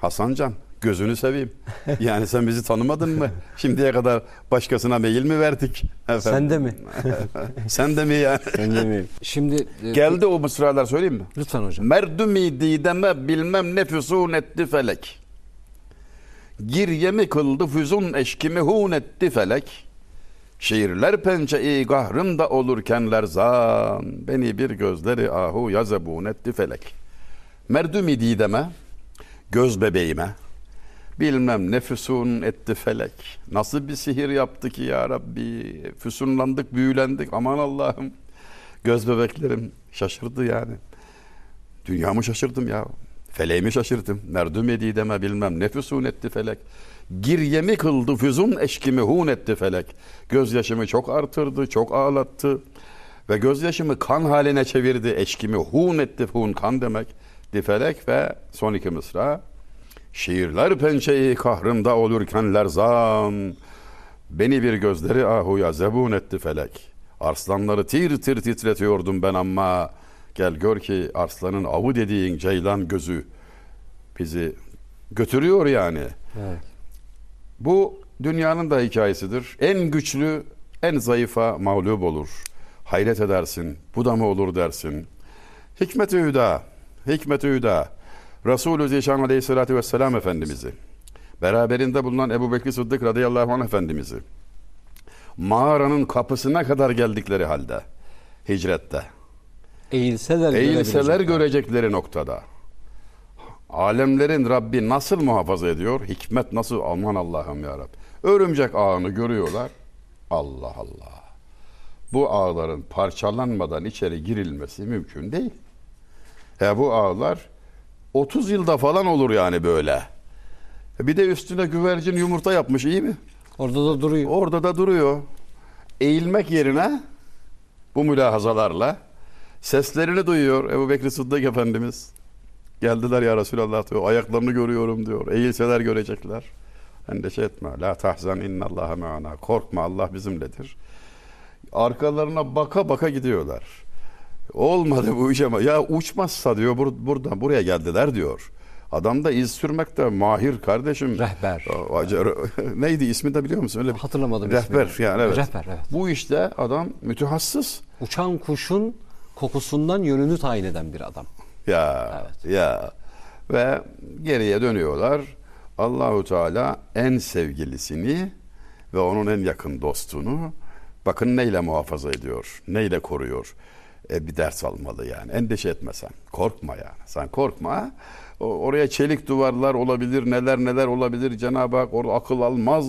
Hasancan gözünü seveyim. Yani sen bizi tanımadın mı? Şimdiye kadar başkasına meyil mi verdik? Sen de mi? Sen de mi yani? Ben demeyeyim. Şimdi e, Geldi o mısralar söyleyeyim mi? lütfen hocam. Merdumi dideme bilmem ne füsun etti felek. Giryemi kıldı füzun eşkimi hun etti felek. Şiirler pençe-i gahrımda olurken lerzan. Beni bir gözleri ahu yazebun etti felek. Merdumi dideme, göz bebeğime, bilmem ne füsun etti felek. Nasıl bir sihir yaptı ki ya Rabbi. Füsunlandık, büyülendik. Aman Allah'ım. Göz bebeklerim şaşırdı yani. Dünyamı şaşırdım ya. Feleğimi şaşırdım. Merdum edideme bilmem ne füsun etti felek. Giryemi kıldı füzun eşkimi hun etti felek. Gözyaşımı çok artırdı, çok ağlattı. Ve gözyaşımı kan haline çevirdi. Eşkimi hun etti, hun kan demek. Di felek ve son iki mısra. Şiirler pençeyi kahrımda olurken lerzan. Beni bir gözleri ahuya zebun etti felek. Arslanları tir tir titretiyordum ben ama gel gör ki arslanın avı dediğin ceylan gözü bizi götürüyor yani. Evet. Bu dünyanın da hikayesidir. En güçlü en zayıfa mağlup olur. Hayret edersin. Bu da mı olur dersin. Hikmet-i Hüda, Hikmet-i Hüda, Resulü Zişan Aleyhisselatü Vesselam Efendimiz'i, beraberinde bulunan Ebu Bekir Sıddık radıyallahu anh Efendimiz'i, mağaranın kapısına kadar geldikleri halde, hicrette, Eğilseler, eğilseler görecekleri noktada, alemlerin Rabbi nasıl muhafaza ediyor? Hikmet nasıl? Aman Allah'ım ya Rabbi. Örümcek ağını görüyorlar. Allah Allah. Bu ağların parçalanmadan içeri girilmesi mümkün değil. Ya bu ağlar 30 yılda falan olur yani böyle. Bir de üstüne güvercin yumurta yapmış iyi mi? Orada da duruyor. Orada da duruyor. Eğilmek yerine bu mülahazalarla seslerini duyuyor Ebu Bekir Sıddık Efendimiz. Geldiler ya Resulallah diyor. Ayaklarını görüyorum diyor. Eğilseler görecekler. Endişe etme. La tahzan innallaha me'ana. Korkma Allah bizimledir. Arkalarına baka baka gidiyorlar. Olmadı bu iş ama ya uçmazsa diyor bur buradan buraya geldiler diyor. Adam da iz sürmekte mahir kardeşim. Rehber. Neydi ismi de biliyor musun? Öyle bir Hatırlamadım Rehber ismini. yani evet. Rehber evet. Bu işte adam mütehassıs. Uçan kuşun kokusundan yönünü tayin eden bir adam. Ya Evet. ya ve geriye dönüyorlar. Allahu Teala en sevgilisini ve onun en yakın dostunu bakın neyle muhafaza ediyor, neyle koruyor. E, bir ders almalı yani. Endişe etme sen. Korkma yani. Sen korkma. O- oraya çelik duvarlar olabilir, neler neler olabilir. Cenab-ı Hak orada akıl almaz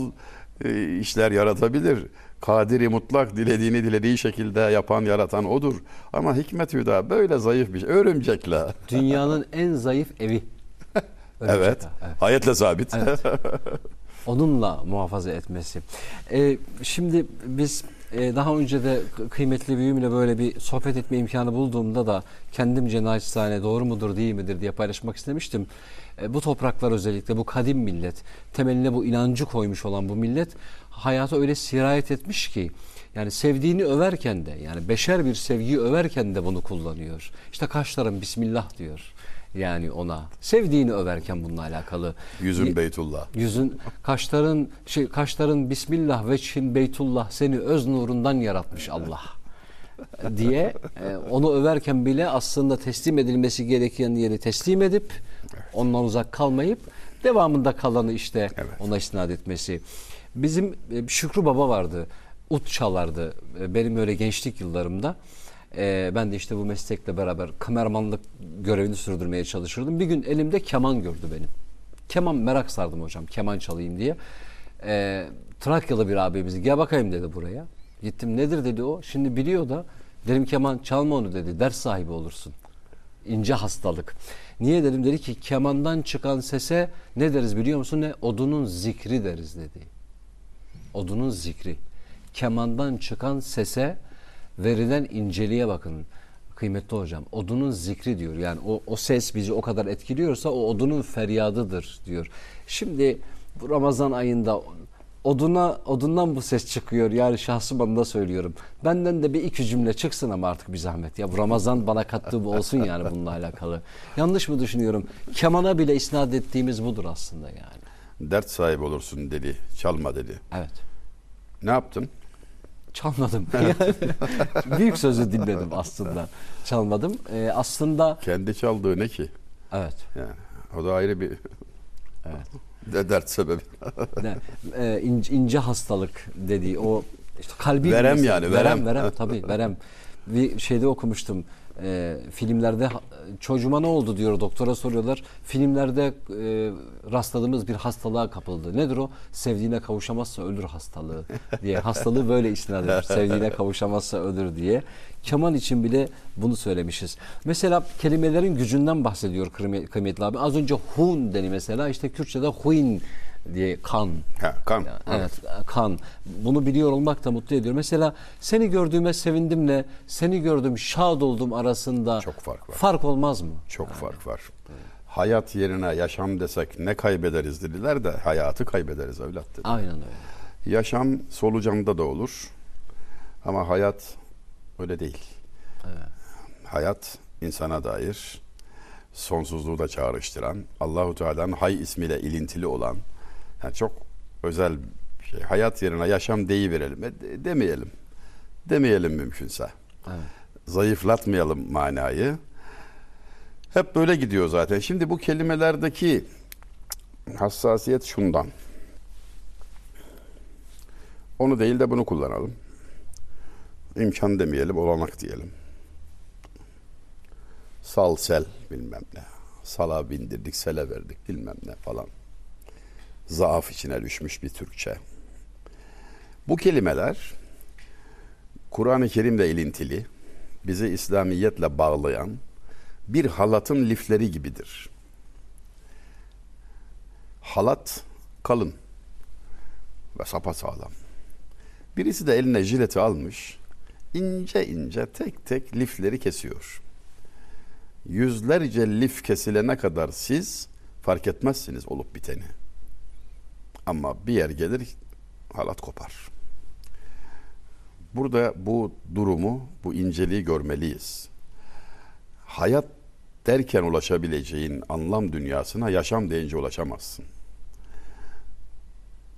e, işler yaratabilir. Kadiri mutlak dilediğini dilediği şekilde yapan yaratan odur. Ama hikmet hüda böyle zayıf bir şey. Örümcekle. Dünyanın en zayıf evi. Evet. evet. Ayetle sabit. Evet. Onunla muhafaza etmesi. Ee, şimdi biz e, daha önce de kı- kıymetli büyüğümle böyle bir sohbet etme imkanı bulduğumda da kendimce naçizane doğru mudur değil midir diye paylaşmak istemiştim. E, bu topraklar özellikle bu kadim millet, temeline bu inancı koymuş olan bu millet hayata öyle sirayet etmiş ki yani sevdiğini överken de yani beşer bir sevgiyi överken de bunu kullanıyor. İşte kaşlarım Bismillah diyor. Yani ona sevdiğini överken bununla alakalı. Yüzün Beytullah. Yüzün kaşların şey kaşların Bismillah veçhin Beytullah seni öz nurundan yaratmış Allah diye e, onu överken bile aslında teslim edilmesi gereken yeri teslim edip ondan uzak kalmayıp devamında kalanı işte Evet. ona isnat etmesi. Bizim e, Şükrü Baba vardı. Ut çalardı. E, Benim öyle gençlik yıllarımda. E, ben de işte bu meslekle beraber kameramanlık görevini sürdürmeye çalışırdım. Bir gün elimde keman gördü benim. Keman merak sardım hocam. Keman çalayım diye. E, Trakyalı bir abimiz gel bakayım dedi buraya. Gittim nedir dedi o. Şimdi biliyor da dedim keman çalma onu dedi. Ders sahibi olursun. İnce hastalık. Niye dedim dedi ki kemandan çıkan sese ne deriz biliyor musun ne? Odunun zikri deriz dedi. Odunun zikri. Kemandan çıkan sese verilen inceliğe bakın kıymetli hocam. Odunun zikri diyor. Yani o, o ses bizi o kadar etkiliyorsa o odunun feryadıdır diyor. Şimdi bu Ramazan ayında oduna odundan bu ses çıkıyor. Yani şahsım adına söylüyorum. Benden de bir iki cümle çıksın ama artık bir zahmet. Ya bu Ramazan bana kattığı bu olsun yani bununla alakalı. Yanlış mı düşünüyorum? Kemana bile isnat ettiğimiz budur aslında yani. Dert sahibi olursun dedi. Çalma dedi. Evet. Ne yaptın? Çalmadım. Yani büyük sözü dinledim aslında. Çalmadım. Ee, aslında Kendi çaldığı ne ki? evet. Yani o da ayrı bir Evet. De dert sebebi. Ne, e, ince, ince hastalık dediği o işte kalbi Verem yani, verem verem. verem tabii verem bir şeyde okumuştum e, filmlerde çocuğuma ne oldu diyor doktora soruyorlar. Filmlerde e, rastladığımız bir hastalığa kapıldı. Nedir o? Sevdiğine kavuşamazsa ölür hastalığı diye. Hastalığı böyle isnat ediyor sevdiğine kavuşamazsa ölür diye. Keman için bile bunu söylemişiz. Mesela kelimelerin gücünden bahsediyor kıymet- kıymetli abi. Az önce hun deni mesela. İşte Kürtçe'de huin diye kan Ha, kan. Evet, kan. Bunu biliyor olmak da mutlu ediyor. Mesela seni gördüğüme sevindimle seni gördüm şad oldum arasında Çok fark var. Fark olmaz mı? Çok fark var. Hayat yerine yaşam desek ne kaybederiz dediler de hayatı kaybederiz evlat dedi. Aynen öyle. Yaşam solucanda da olur. Ama hayat öyle değil. Hayat insana dair sonsuzluğu da çağrıştıran, Allahu Teala'nın Hay ismiyle ilintili olan yani çok özel bir şey. Hayat yerine yaşam deyiverelim. E, de- demeyelim. Demeyelim mümkünse. Evet. Zayıflatmayalım manayı. Hep böyle gidiyor zaten. Şimdi bu kelimelerdeki hassasiyet şundan. Onu değil de bunu kullanalım. İmkan demeyelim, olanak diyelim. Sal sel bilmem ne. Sala bindirdik, sele verdik bilmem ne falan. Zaaf içine düşmüş bir Türkçe. Bu kelimeler Kur'an-ı Kerim'le ilintili, bizi İslamiyetle bağlayan bir halatın lifleri gibidir. Halat kalın ve sapasağlam. Birisi de eline jileti almış, ince ince tek tek lifleri kesiyor. yüzlerce lif kesilene kadar siz fark etmezsiniz olup biteni. Ama bir yer gelir halat kopar. Burada bu durumu, bu inceliği görmeliyiz. Hayat derken ulaşabileceğin anlam dünyasına yaşam deyince ulaşamazsın.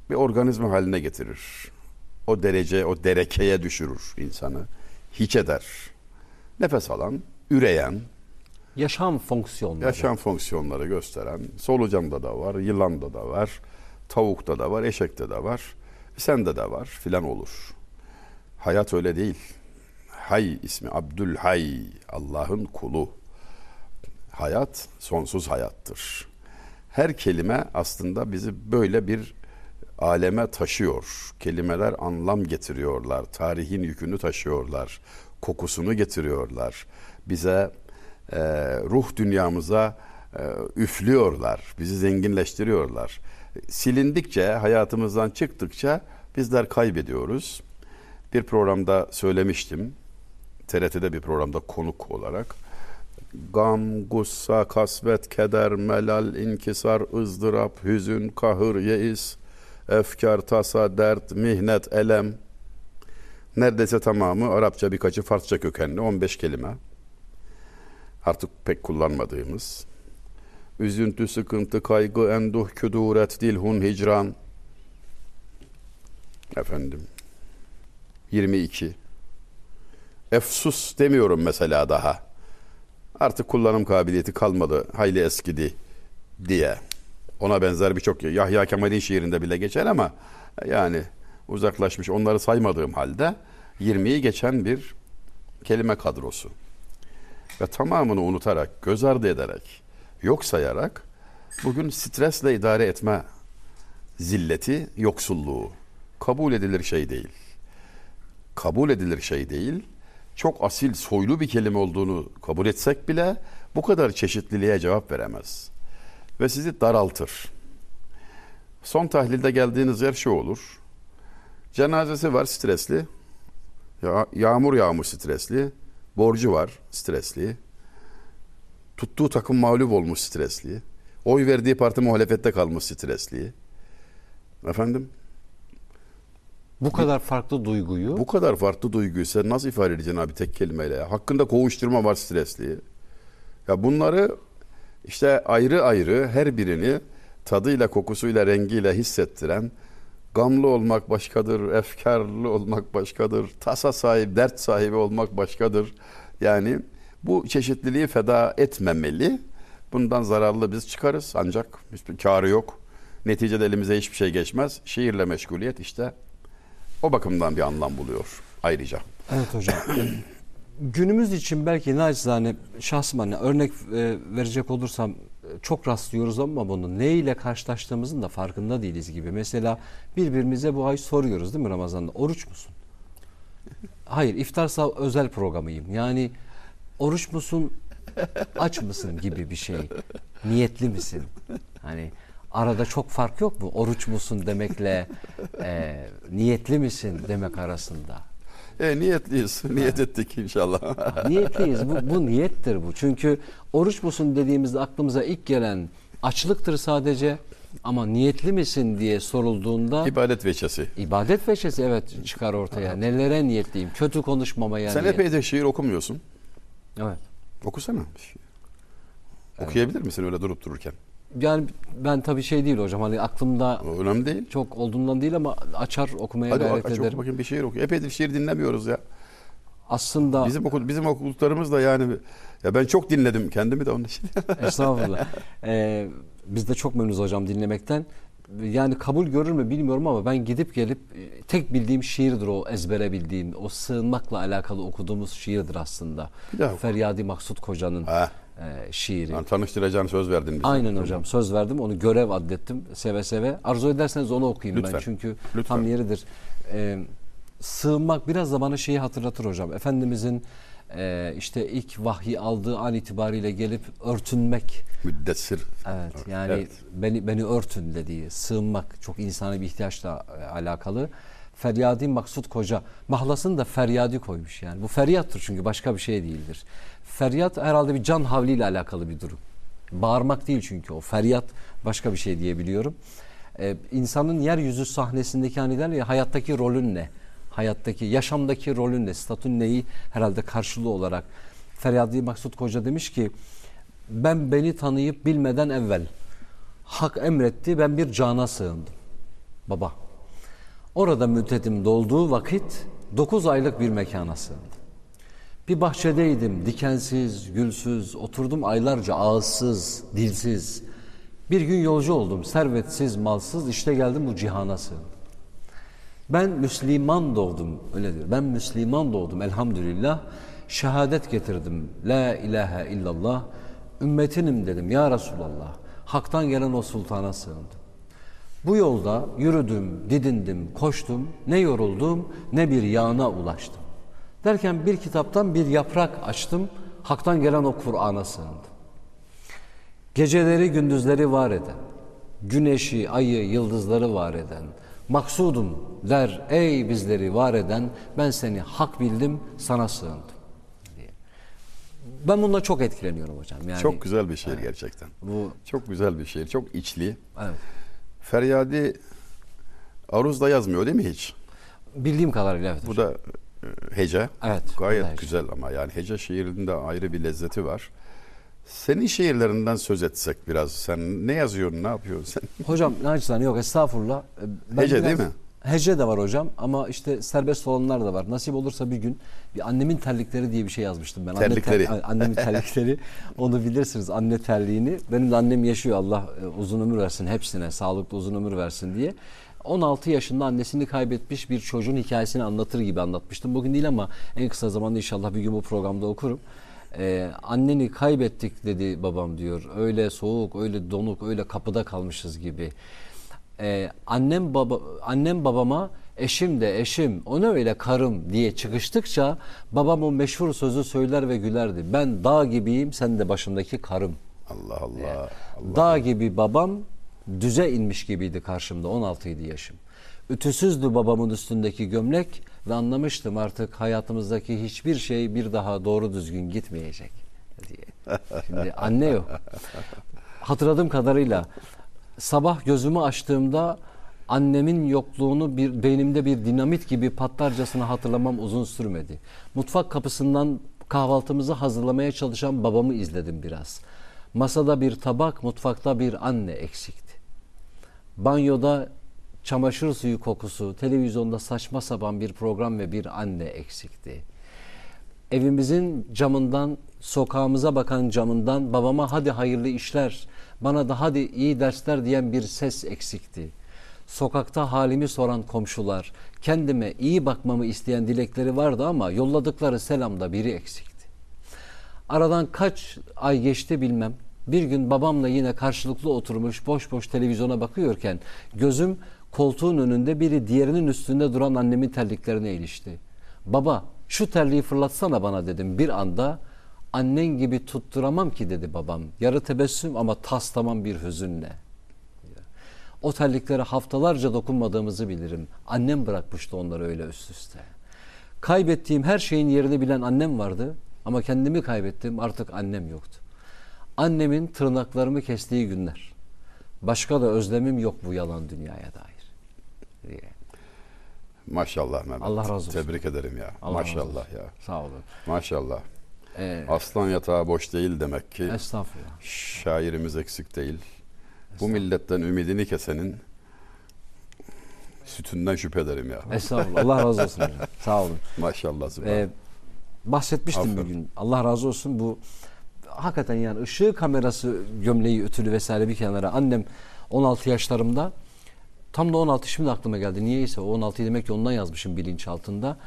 Bir organizma haline getirir. O derece, o derekeye düşürür insanı. Hiç eder. Nefes alan, üreyen, Yaşam fonksiyonları. yaşam fonksiyonları gösteren, solucanda da var, yılanda da var, tavukta da var, eşekte de var, sende de var filan olur. Hayat öyle değil. Hay ismi Abdülhay, Allah'ın kulu. Hayat sonsuz hayattır. Her kelime aslında bizi böyle bir aleme taşıyor. Kelimeler anlam getiriyorlar. Tarihin yükünü taşıyorlar. Kokusunu getiriyorlar. Bize e, ruh dünyamıza e, üflüyorlar. Bizi zenginleştiriyorlar. Silindikçe, hayatımızdan çıktıkça bizler kaybediyoruz. Bir programda söylemiştim. TRT'de bir programda konuk olarak. Gam, gussa, kasvet, keder, melal, inkisar, ızdırap, hüzün, kahır, yeis, efkar, tasa, dert, mihnet, elem. Neredeyse tamamı Arapça birkaçı Farsça kökenli 15 kelime. Artık pek kullanmadığımız. Üzüntü, sıkıntı, kaygı, enduh, küduret, dilhun, hicran. Efendim. 22. Efsus demiyorum mesela daha. Artık kullanım kabiliyeti kalmadı, hayli eskidi diye. Ona benzer birçok Yahya Kemal'in şiirinde bile geçer ama yani uzaklaşmış onları saymadığım halde 20'yi geçen bir kelime kadrosu. Ve tamamını unutarak, göz ardı ederek, yok sayarak bugün stresle idare etme zilleti, yoksulluğu kabul edilir şey değil. Kabul edilir şey değil. Çok asil, soylu bir kelime olduğunu kabul etsek bile bu kadar çeşitliliğe cevap veremez. Ve sizi daraltır. Son tahlilde geldiğiniz yer şu olur. Cenazesi var stresli. Ya, yağmur yağmış stresli. Borcu var stresli. Tuttuğu takım mağlup olmuş stresli. Oy verdiği parti muhalefette kalmış stresli. Efendim? Bu kadar farklı duyguyu Bu kadar farklı duyguyu sen nasıl ifade edeceksin abi tek kelimeyle? Hakkında kovuşturma var stresli. Ya bunları işte ayrı ayrı her birini tadıyla, kokusuyla, rengiyle hissettiren gamlı olmak başkadır, efkarlı olmak başkadır, tasa sahibi, dert sahibi olmak başkadır. Yani bu çeşitliliği feda etmemeli. Bundan zararlı biz çıkarız ancak hiçbir karı yok. Neticede elimize hiçbir şey geçmez. Şiirle meşguliyet işte o bakımdan bir anlam buluyor ayrıca. Evet hocam. Günümüz için belki naçizane şahsım hani örnek e, verecek olursam e, çok rastlıyoruz ama bunu ne ile karşılaştığımızın da farkında değiliz gibi. Mesela birbirimize bu ay soruyoruz değil mi Ramazan'da? Oruç musun? Hayır, iftarsa özel programıyım. Yani oruç musun, aç mısın gibi bir şey. Niyetli misin? Hani arada çok fark yok mu? Oruç musun demekle e, niyetli misin demek arasında. E, niyetliyiz. Niyet ettik inşallah. Niyetliyiz. Bu, bu niyettir bu. Çünkü oruç musun dediğimizde aklımıza ilk gelen açlıktır sadece. Ama niyetli misin diye sorulduğunda İbadet veçesi. ibadet veçesi evet çıkar ortaya. Nelere niyetliyim? Kötü konuşmamaya Sen niyet. epey de şiir okumuyorsun. Evet. Okusana. bir şiir. Okuyabilir misin öyle durup dururken? Yani ben tabii şey değil hocam hani aklımda O önemli değil. çok olduğundan değil ama açar okumaya Hadi gayret aç ederim. bakayım bir şiir oku. Epeydir şiir dinlemiyoruz ya. Aslında Bizim okul, bizim okuduklarımız da yani ya ben çok dinledim kendimi de onun için. Estağfurullah. Ee, biz de çok memnunuz hocam dinlemekten. Yani kabul görür mü bilmiyorum ama ben gidip gelip e, tek bildiğim şiirdir o ezbere bildiğim. O sığınmakla alakalı okuduğumuz şiirdir aslında. Feryadi Maksut Koca'nın e, şiiri. Yani tanıştıracağını söz verdin bize. Aynen hocam söz verdim onu görev addettim seve seve. Arzu ederseniz onu okuyayım ben Lütfen. çünkü Lütfen. tam yeridir. Ee, sığınmak biraz da bana şeyi hatırlatır hocam. Efendimizin e, işte ilk vahyi aldığı an itibariyle gelip örtünmek Müddessir. Evet yani Evet. beni beni örtün dediği sığınmak çok insani bir ihtiyaçla e, alakalı. Feryadi Maksut Koca. Mahlasını da feryadi koymuş yani. Bu feryattır çünkü başka bir şey değildir. Feryat herhalde bir can havliyle alakalı bir durum. Bağırmak değil çünkü o. Feryat başka bir şey diyebiliyorum. Ee, insanın yeryüzü sahnesindeki hani der ya hayattaki rolün ne? Hayattaki, yaşamdaki rolün ne? Statün neyi herhalde karşılığı olarak. Feryadi Maksut Koca demiş ki ben beni tanıyıp bilmeden evvel hak emretti ben bir cana sığındım. Baba. Orada müddetim dolduğu vakit 9 aylık bir mekana sığındım. Bir bahçedeydim, dikensiz, gülsüz, oturdum aylarca ağızsız, dilsiz. Bir gün yolcu oldum, servetsiz, malsız, işte geldim bu cihana sığındım. Ben Müslüman doğdum, öyle diyor. Ben Müslüman doğdum elhamdülillah. Şehadet getirdim. La ilahe illallah. Ümmetinim dedim ya Resulallah. Hak'tan gelen o sultana sığındım. Bu yolda yürüdüm, didindim, koştum. Ne yoruldum ne bir yağına ulaştım. Derken bir kitaptan bir yaprak açtım. Hak'tan gelen o Kur'an'a sığındım. Geceleri gündüzleri var eden, güneşi, ayı, yıldızları var eden, maksudum der ey bizleri var eden ben seni hak bildim sana sığındım diye. Ben bununla çok etkileniyorum hocam. Yani Çok güzel bir şiir gerçekten. bu Çok güzel bir şiir. Çok içli. evet. Feryadi aruzda yazmıyor değil mi hiç? bildiğim kadarıyla evet. Bu da e, hece. Evet, Gayet hece. güzel ama yani hece şiirinde ayrı bir lezzeti var. Senin şiirlerinden söz etsek biraz. Sen ne yazıyorsun, ne yapıyorsun sen? Hocam naçizane yok estağfurullah. Ee, Ben Hece değil mi? Hece de var hocam ama işte serbest olanlar da var. Nasip olursa bir gün bir annemin terlikleri diye bir şey yazmıştım ben. Anne Terlikleri. ter- annemin terlikleri. Onu bilirsiniz anne terliğini. Benim de annem yaşıyor Allah e, uzun ömür versin hepsine. Sağlıklı uzun ömür versin diye. 16 yaşında annesini kaybetmiş bir çocuğun hikayesini anlatır gibi anlatmıştım. Bugün değil ama en kısa zamanda inşallah bir gün bu programda okurum. Ee, anneni kaybettik dedi babam diyor. Öyle soğuk, öyle donuk, öyle kapıda kalmışız gibi. Ee, annem baba annem babama eşim de eşim ona öyle karım diye çıkıştıkça babam o meşhur sözü söyler ve gülerdi. Ben dağ gibiyim sen de başımdaki karım. Allah Allah. Allah. Dağ gibi babam düze inmiş gibiydi karşımda 16 idi yaşım. Ütüsüzdü babamın üstündeki gömlek ve anlamıştım artık hayatımızdaki hiçbir şey bir daha doğru düzgün gitmeyecek diye. Şimdi anne yok. Hatırladığım kadarıyla sabah gözümü açtığımda annemin yokluğunu bir beynimde bir dinamit gibi patlarcasına hatırlamam uzun sürmedi. Mutfak kapısından kahvaltımızı hazırlamaya çalışan babamı izledim biraz. Masada bir tabak, mutfakta bir anne eksikti. Banyoda çamaşır suyu kokusu, televizyonda saçma sapan bir program ve bir anne eksikti. Evimizin camından, sokağımıza bakan camından babama hadi hayırlı işler, bana da hadi iyi dersler diyen bir ses eksikti. Sokakta halimi soran komşular, kendime iyi bakmamı isteyen dilekleri vardı ama yolladıkları selamda biri eksikti. Aradan kaç ay geçti bilmem. Bir gün babamla yine karşılıklı oturmuş boş boş televizyona bakıyorken gözüm koltuğun önünde biri diğerinin üstünde duran annemin terliklerine ilişti. Baba şu terliği fırlatsana bana dedim bir anda. Annen gibi tutturamam ki dedi babam. Yarı tebessüm ama tas tamam bir hüzünle. O terliklere haftalarca dokunmadığımızı bilirim. Annem bırakmıştı onları öyle üst üste. Kaybettiğim her şeyin yerini bilen annem vardı ama kendimi kaybettim artık annem yoktu. Annemin tırnaklarımı kestiği günler. Başka da özlemim yok bu yalan dünyaya dair. Diye. Maşallah Mehmet. Allah razı olsun. Tebrik ederim ya. Allah Maşallah ya. Sağ olun. Maşallah. Ee, Aslan yatağı boş değil demek ki. estağfurullah. Şairimiz eksik değil. Bu milletten ümidini kesenin sütünden şüphe ederim ya. Estağfurullah. Allah razı olsun hocam. Sağ olun. Maşallah. Ee, bahsetmiştim Aferin. bir gün. Allah razı olsun bu hakikaten yani ışığı kamerası gömleği ütülü vesaire bir kenara. Annem 16 yaşlarımda tam da 16 şimdi aklıma geldi. Niyeyse o 16 demek ki ondan yazmışım bilinçaltında.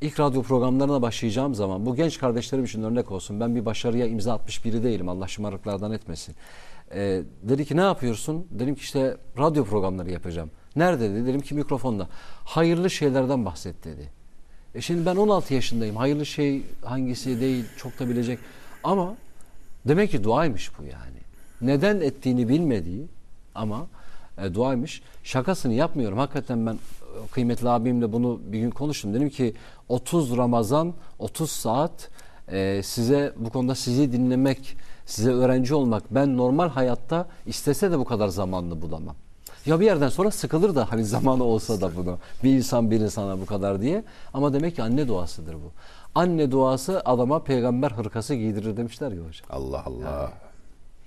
İlk radyo programlarına başlayacağım zaman bu genç kardeşlerim için örnek olsun. Ben bir başarıya imza atmış biri değilim. Allah şımarıklardan etmesin. Ee, dedi ki ne yapıyorsun? Dedim ki işte radyo programları yapacağım. Nerede dedi? Dedim ki mikrofonda. Hayırlı şeylerden bahset dedi. E şimdi ben 16 yaşındayım. Hayırlı şey hangisi değil çok da bilecek. Ama demek ki duaymış bu yani. Neden ettiğini bilmediği ama e, duaymış. Şakasını yapmıyorum. Hakikaten ben kıymetli abimle bunu bir gün konuştum. Dedim ki 30 Ramazan 30 saat e, size bu konuda sizi dinlemek, size öğrenci olmak ben normal hayatta istese de bu kadar zamanını bulamam. Ya bir yerden sonra sıkılır da hani zamanı olsa da bunu. Bir insan bir insana bu kadar diye. Ama demek ki anne duasıdır bu. Anne duası adama peygamber hırkası giydirir demişler ya hocam. Allah Allah.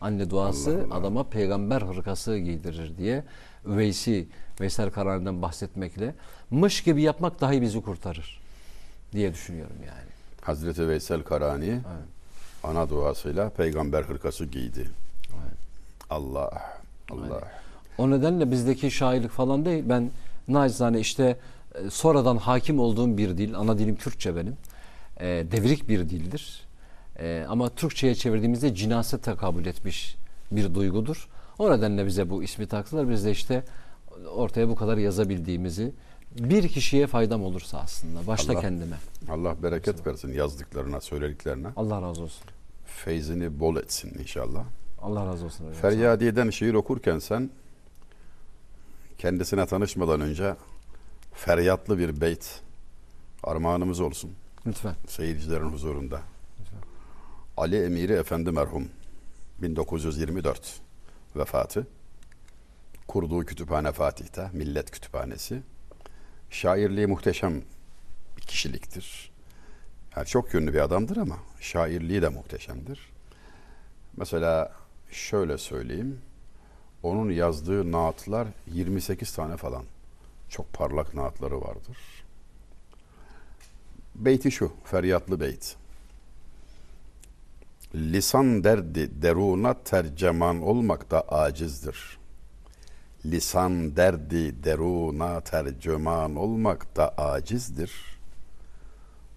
Anne duası adama peygamber hırkası giydirir diye Üveysi, Veysel Karani'den bahsetmekle mış gibi yapmak dahi bizi kurtarır diye düşünüyorum yani. Hazreti Veysel Karani ana duasıyla peygamber hırkası giydi. Allah Allah. O nedenle bizdeki şairlik falan değil. Ben naçizane işte e, sonradan hakim olduğum bir dil. Ana dilim Türkçe benim. E, devrik bir dildir. E, ama Türkçe'ye çevirdiğimizde cinase tekabül etmiş bir duygudur. O nedenle bize bu ismi taktılar. Biz de işte ortaya bu kadar yazabildiğimizi bir kişiye faydam olursa aslında. Başta Allah- kendime. Allah bereket versin yazdıklarına, söylediklerine. Allah razı olsun. Feyzini bol etsin inşallah. Allah razı olsun. hocam. Feryadiye'den şiir okurken sen kendisine tanışmadan önce feryatlı bir beyt armağanımız olsun Lütfen. seyircilerin huzurunda. Ali Emiri Efendi merhum 1924 vefatı. Kurduğu kütüphane Fatih'te Millet Kütüphanesi. Şairliği muhteşem bir kişiliktir. Yani çok yönlü bir adamdır ama şairliği de muhteşemdir. Mesela şöyle söyleyeyim. Onun yazdığı naatlar 28 tane falan. Çok parlak naatları vardır. Beyti şu, feryatlı beyt. Lisan derdi deruna terceman olmak da acizdir. Lisan derdi deruna tercüman olmak da acizdir.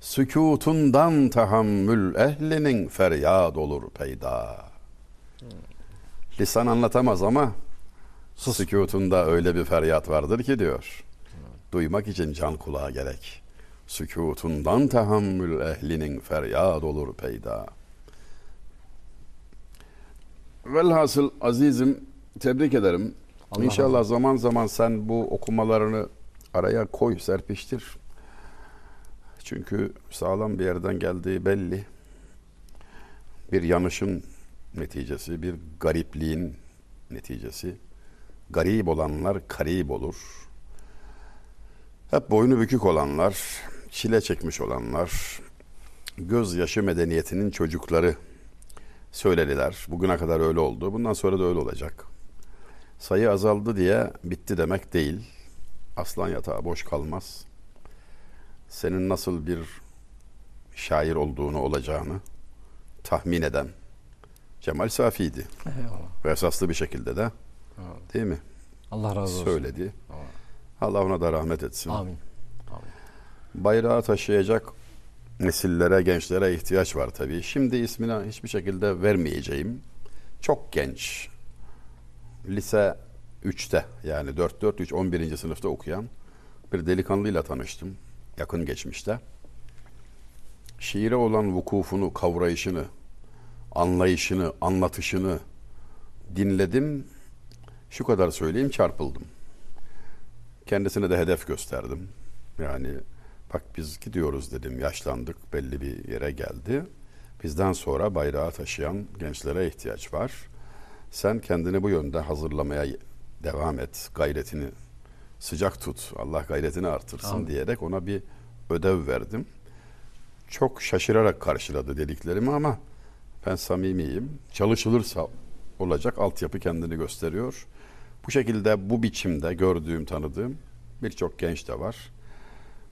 Sükutundan tahammül ehlinin feryat olur peyda. Lisan anlatamaz ama sükutunda öyle bir feryat vardır ki diyor. Duymak için can kulağa gerek. Sükutundan tahammül ehlinin feryat olur peyda. Velhasıl azizim tebrik ederim. Allah İnşallah zaman zaman sen bu okumalarını araya koy, serpiştir. Çünkü sağlam bir yerden geldiği belli. Bir yanışın neticesi, bir garipliğin neticesi. Garip olanlar karib olur. Hep boynu bükük olanlar, çile çekmiş olanlar, gözyaşı medeniyetinin çocukları söylediler. Bugüne kadar öyle oldu. Bundan sonra da öyle olacak. Sayı azaldı diye bitti demek değil. Aslan yatağı boş kalmaz. Senin nasıl bir şair olduğunu olacağını tahmin eden Cemal Safi'ydi. Eyvallah. Ve esaslı bir şekilde de değil mi? Allah razı olsun. Söyledi. Allah ona da rahmet etsin. Amin. Bayrağı taşıyacak nesillere, gençlere ihtiyaç var tabii. Şimdi ismini hiçbir şekilde vermeyeceğim. Çok genç. Lise 3'te yani 4-4-3 11. sınıfta okuyan bir delikanlıyla tanıştım yakın geçmişte. Şiire olan vukufunu, kavrayışını, anlayışını, anlatışını dinledim. Şu kadar söyleyeyim çarpıldım. Kendisine de hedef gösterdim. Yani bak biz gidiyoruz dedim yaşlandık belli bir yere geldi. Bizden sonra bayrağı taşıyan gençlere ihtiyaç var. Sen kendini bu yönde hazırlamaya devam et. Gayretini sıcak tut. Allah gayretini artırsın Amin. diyerek ona bir ödev verdim. Çok şaşırarak karşıladı dediklerimi ama ben samimiyim. Çalışılırsa olacak altyapı kendini gösteriyor. Bu şekilde bu biçimde gördüğüm, tanıdığım birçok genç de var.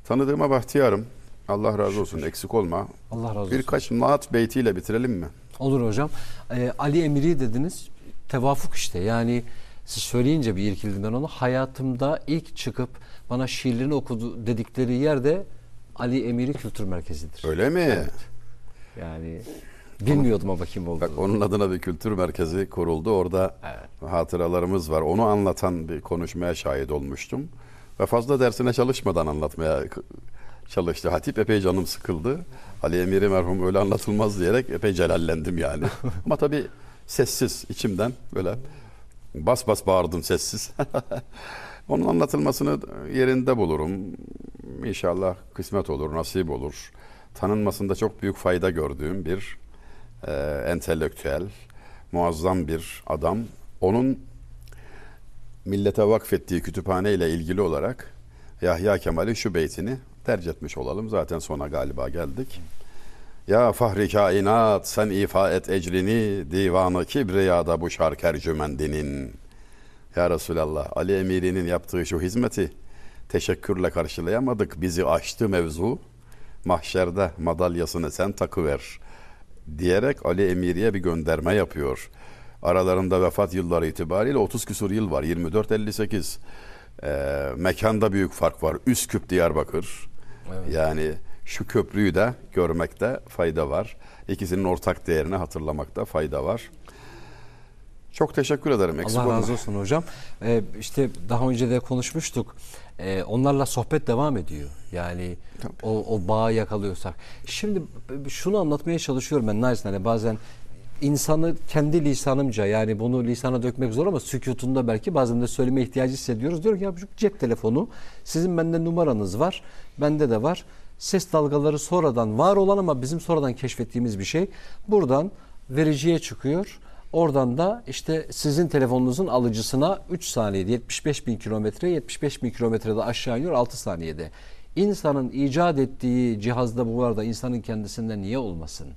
Tanıdığıma bahtiyarım. Allah razı olsun. Eksik olma. Allah razı olsun. Birkaç naat beytiyle bitirelim mi? Olur hocam. Ee, Ali Emiri dediniz. Tevafuk işte. Yani siz söyleyince bir irkildim ben onu. Hayatımda ilk çıkıp bana şiirlerini okudu dedikleri yerde Ali Emiri Kültür Merkezi'dir. Öyle mi? Yani bilmiyordum ama kim olduğunu. Bak onun adına bir kültür merkezi kuruldu. Orada hatıralarımız var. Onu anlatan bir konuşmaya şahit olmuştum. Ve fazla dersine çalışmadan anlatmaya çalıştı. Hatip epey canım sıkıldı. Ali Emiri merhum öyle anlatılmaz diyerek epey celallendim yani. Ama tabii sessiz içimden böyle bas bas bağırdım sessiz. Onun anlatılmasını yerinde bulurum. İnşallah kısmet olur, nasip olur. Tanınmasında çok büyük fayda gördüğüm bir e, entelektüel, muazzam bir adam. Onun millete vakfettiği kütüphane ile ilgili olarak Yahya Kemal'i şu beytini tercih etmiş olalım. Zaten sona galiba geldik. Ya fahri kainat sen ifa et ecrini divanı kibriyada bu şark ercümendinin. Ya Resulallah Ali Emiri'nin yaptığı şu hizmeti teşekkürle karşılayamadık. Bizi aştı mevzu. Mahşerde madalyasını sen takıver diyerek Ali Emiri'ye bir gönderme yapıyor. Aralarında vefat yılları itibariyle 30 küsur yıl var. 24-58. Ee, mekanda büyük fark var. Üsküp Diyarbakır. Evet. Yani şu köprüyü de görmekte fayda var. İkisinin ortak değerini hatırlamakta fayda var. Çok teşekkür ederim. Eksik Allah razı olsun hocam. Ee, işte daha önce de konuşmuştuk. Ee, onlarla sohbet devam ediyor. Yani o, o bağı yakalıyorsak. Şimdi şunu anlatmaya çalışıyorum ben naçizane bazen insanı kendi lisanımca yani bunu lisana dökmek zor ama sükutunda belki bazen de söyleme ihtiyacı hissediyoruz. Diyor ki ya şu cep telefonu sizin bende numaranız var. Bende de var. Ses dalgaları sonradan var olan ama bizim sonradan keşfettiğimiz bir şey. Buradan vericiye çıkıyor. Oradan da işte sizin telefonunuzun alıcısına 3 saniyede 75 bin kilometre 75 bin kilometrede aşağı iniyor 6 saniyede. İnsanın icat ettiği cihazda bu var da insanın kendisinde niye olmasın?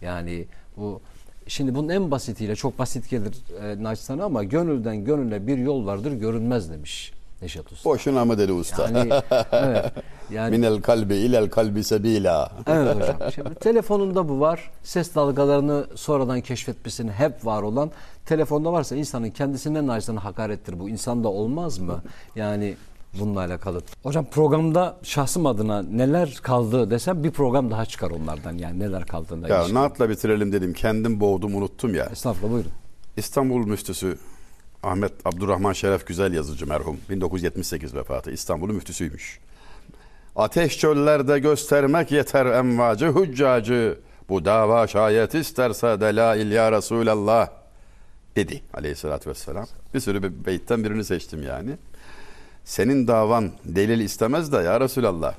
Yani bu şimdi bunun en basitiyle çok basit gelir e, naçizane ama gönülden gönüle bir yol vardır görünmez demiş Neşet Usta. Boşuna mı dedi usta? Yani evet. Yani Minel kalbi ilel kalbi sebila. Evet hocam. Şimdi telefonunda bu var. Ses dalgalarını sonradan keşfetmesini hep var olan telefonda varsa insanın kendisinden naçizane hakarettir. Bu insanda olmaz mı? Yani bununla alakalı. Hocam programda şahsım adına neler kaldı desem bir program daha çıkar onlardan. Yani neler kaldığında. Ya ilişkin. naatla bitirelim dedim. Kendim boğdum unuttum ya. Estağfurullah buyurun. İstanbul müftüsü Ahmet Abdurrahman Şeref Güzel yazıcı merhum. 1978 vefatı. İstanbul'un müftüsüymüş. Ateş çöllerde göstermek yeter emvacı hüccacı. Bu dava şayet isterse delail ya Resulallah dedi aleyhissalatü vesselam. Bir sürü bir beytten birini seçtim yani. Senin davan delil istemez de ya Resulallah.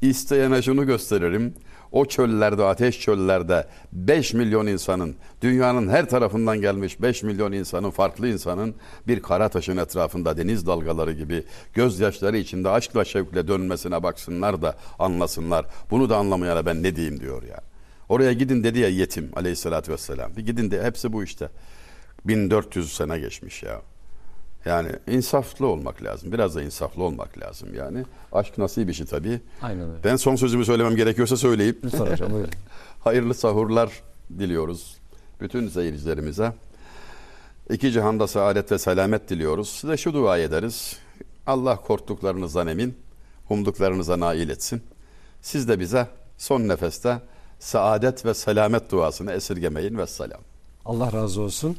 İsteyene şunu gösteririm. O çöllerde, ateş çöllerde 5 milyon insanın, dünyanın her tarafından gelmiş 5 milyon insanın, farklı insanın bir kara taşın etrafında deniz dalgaları gibi gözyaşları içinde aşkla şevkle dönmesine baksınlar da anlasınlar. Bunu da anlamayana ben ne diyeyim diyor ya. Oraya gidin dedi ya yetim aleyhissalatü vesselam. Bir gidin de hepsi bu işte. 1400 sene geçmiş ya. Yani insaflı olmak lazım. Biraz da insaflı olmak lazım yani. Aşk nasip işi tabii. Aynen öyle. Ben son sözümü söylemem gerekiyorsa söyleyeyim. Lütfen hocam buyurun. Hayırlı sahurlar diliyoruz bütün seyircilerimize. İki cihanda saadet ve selamet diliyoruz. Size şu dua ederiz. Allah korktuklarınızdan emin, umduklarınıza nail etsin. Siz de bize son nefeste saadet ve selamet duasını esirgemeyin ve selam. Allah razı olsun.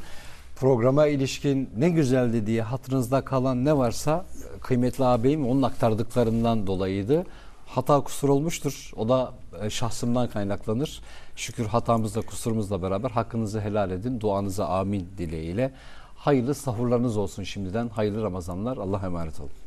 Programa ilişkin ne güzeldi diye hatırınızda kalan ne varsa kıymetli ağabeyim onun aktardıklarından dolayıydı. Hata kusur olmuştur. O da e, şahsımdan kaynaklanır. Şükür hatamızla kusurumuzla beraber hakkınızı helal edin. Duanıza amin dileğiyle. Hayırlı sahurlarınız olsun şimdiden. Hayırlı Ramazanlar. Allah'a emanet olun.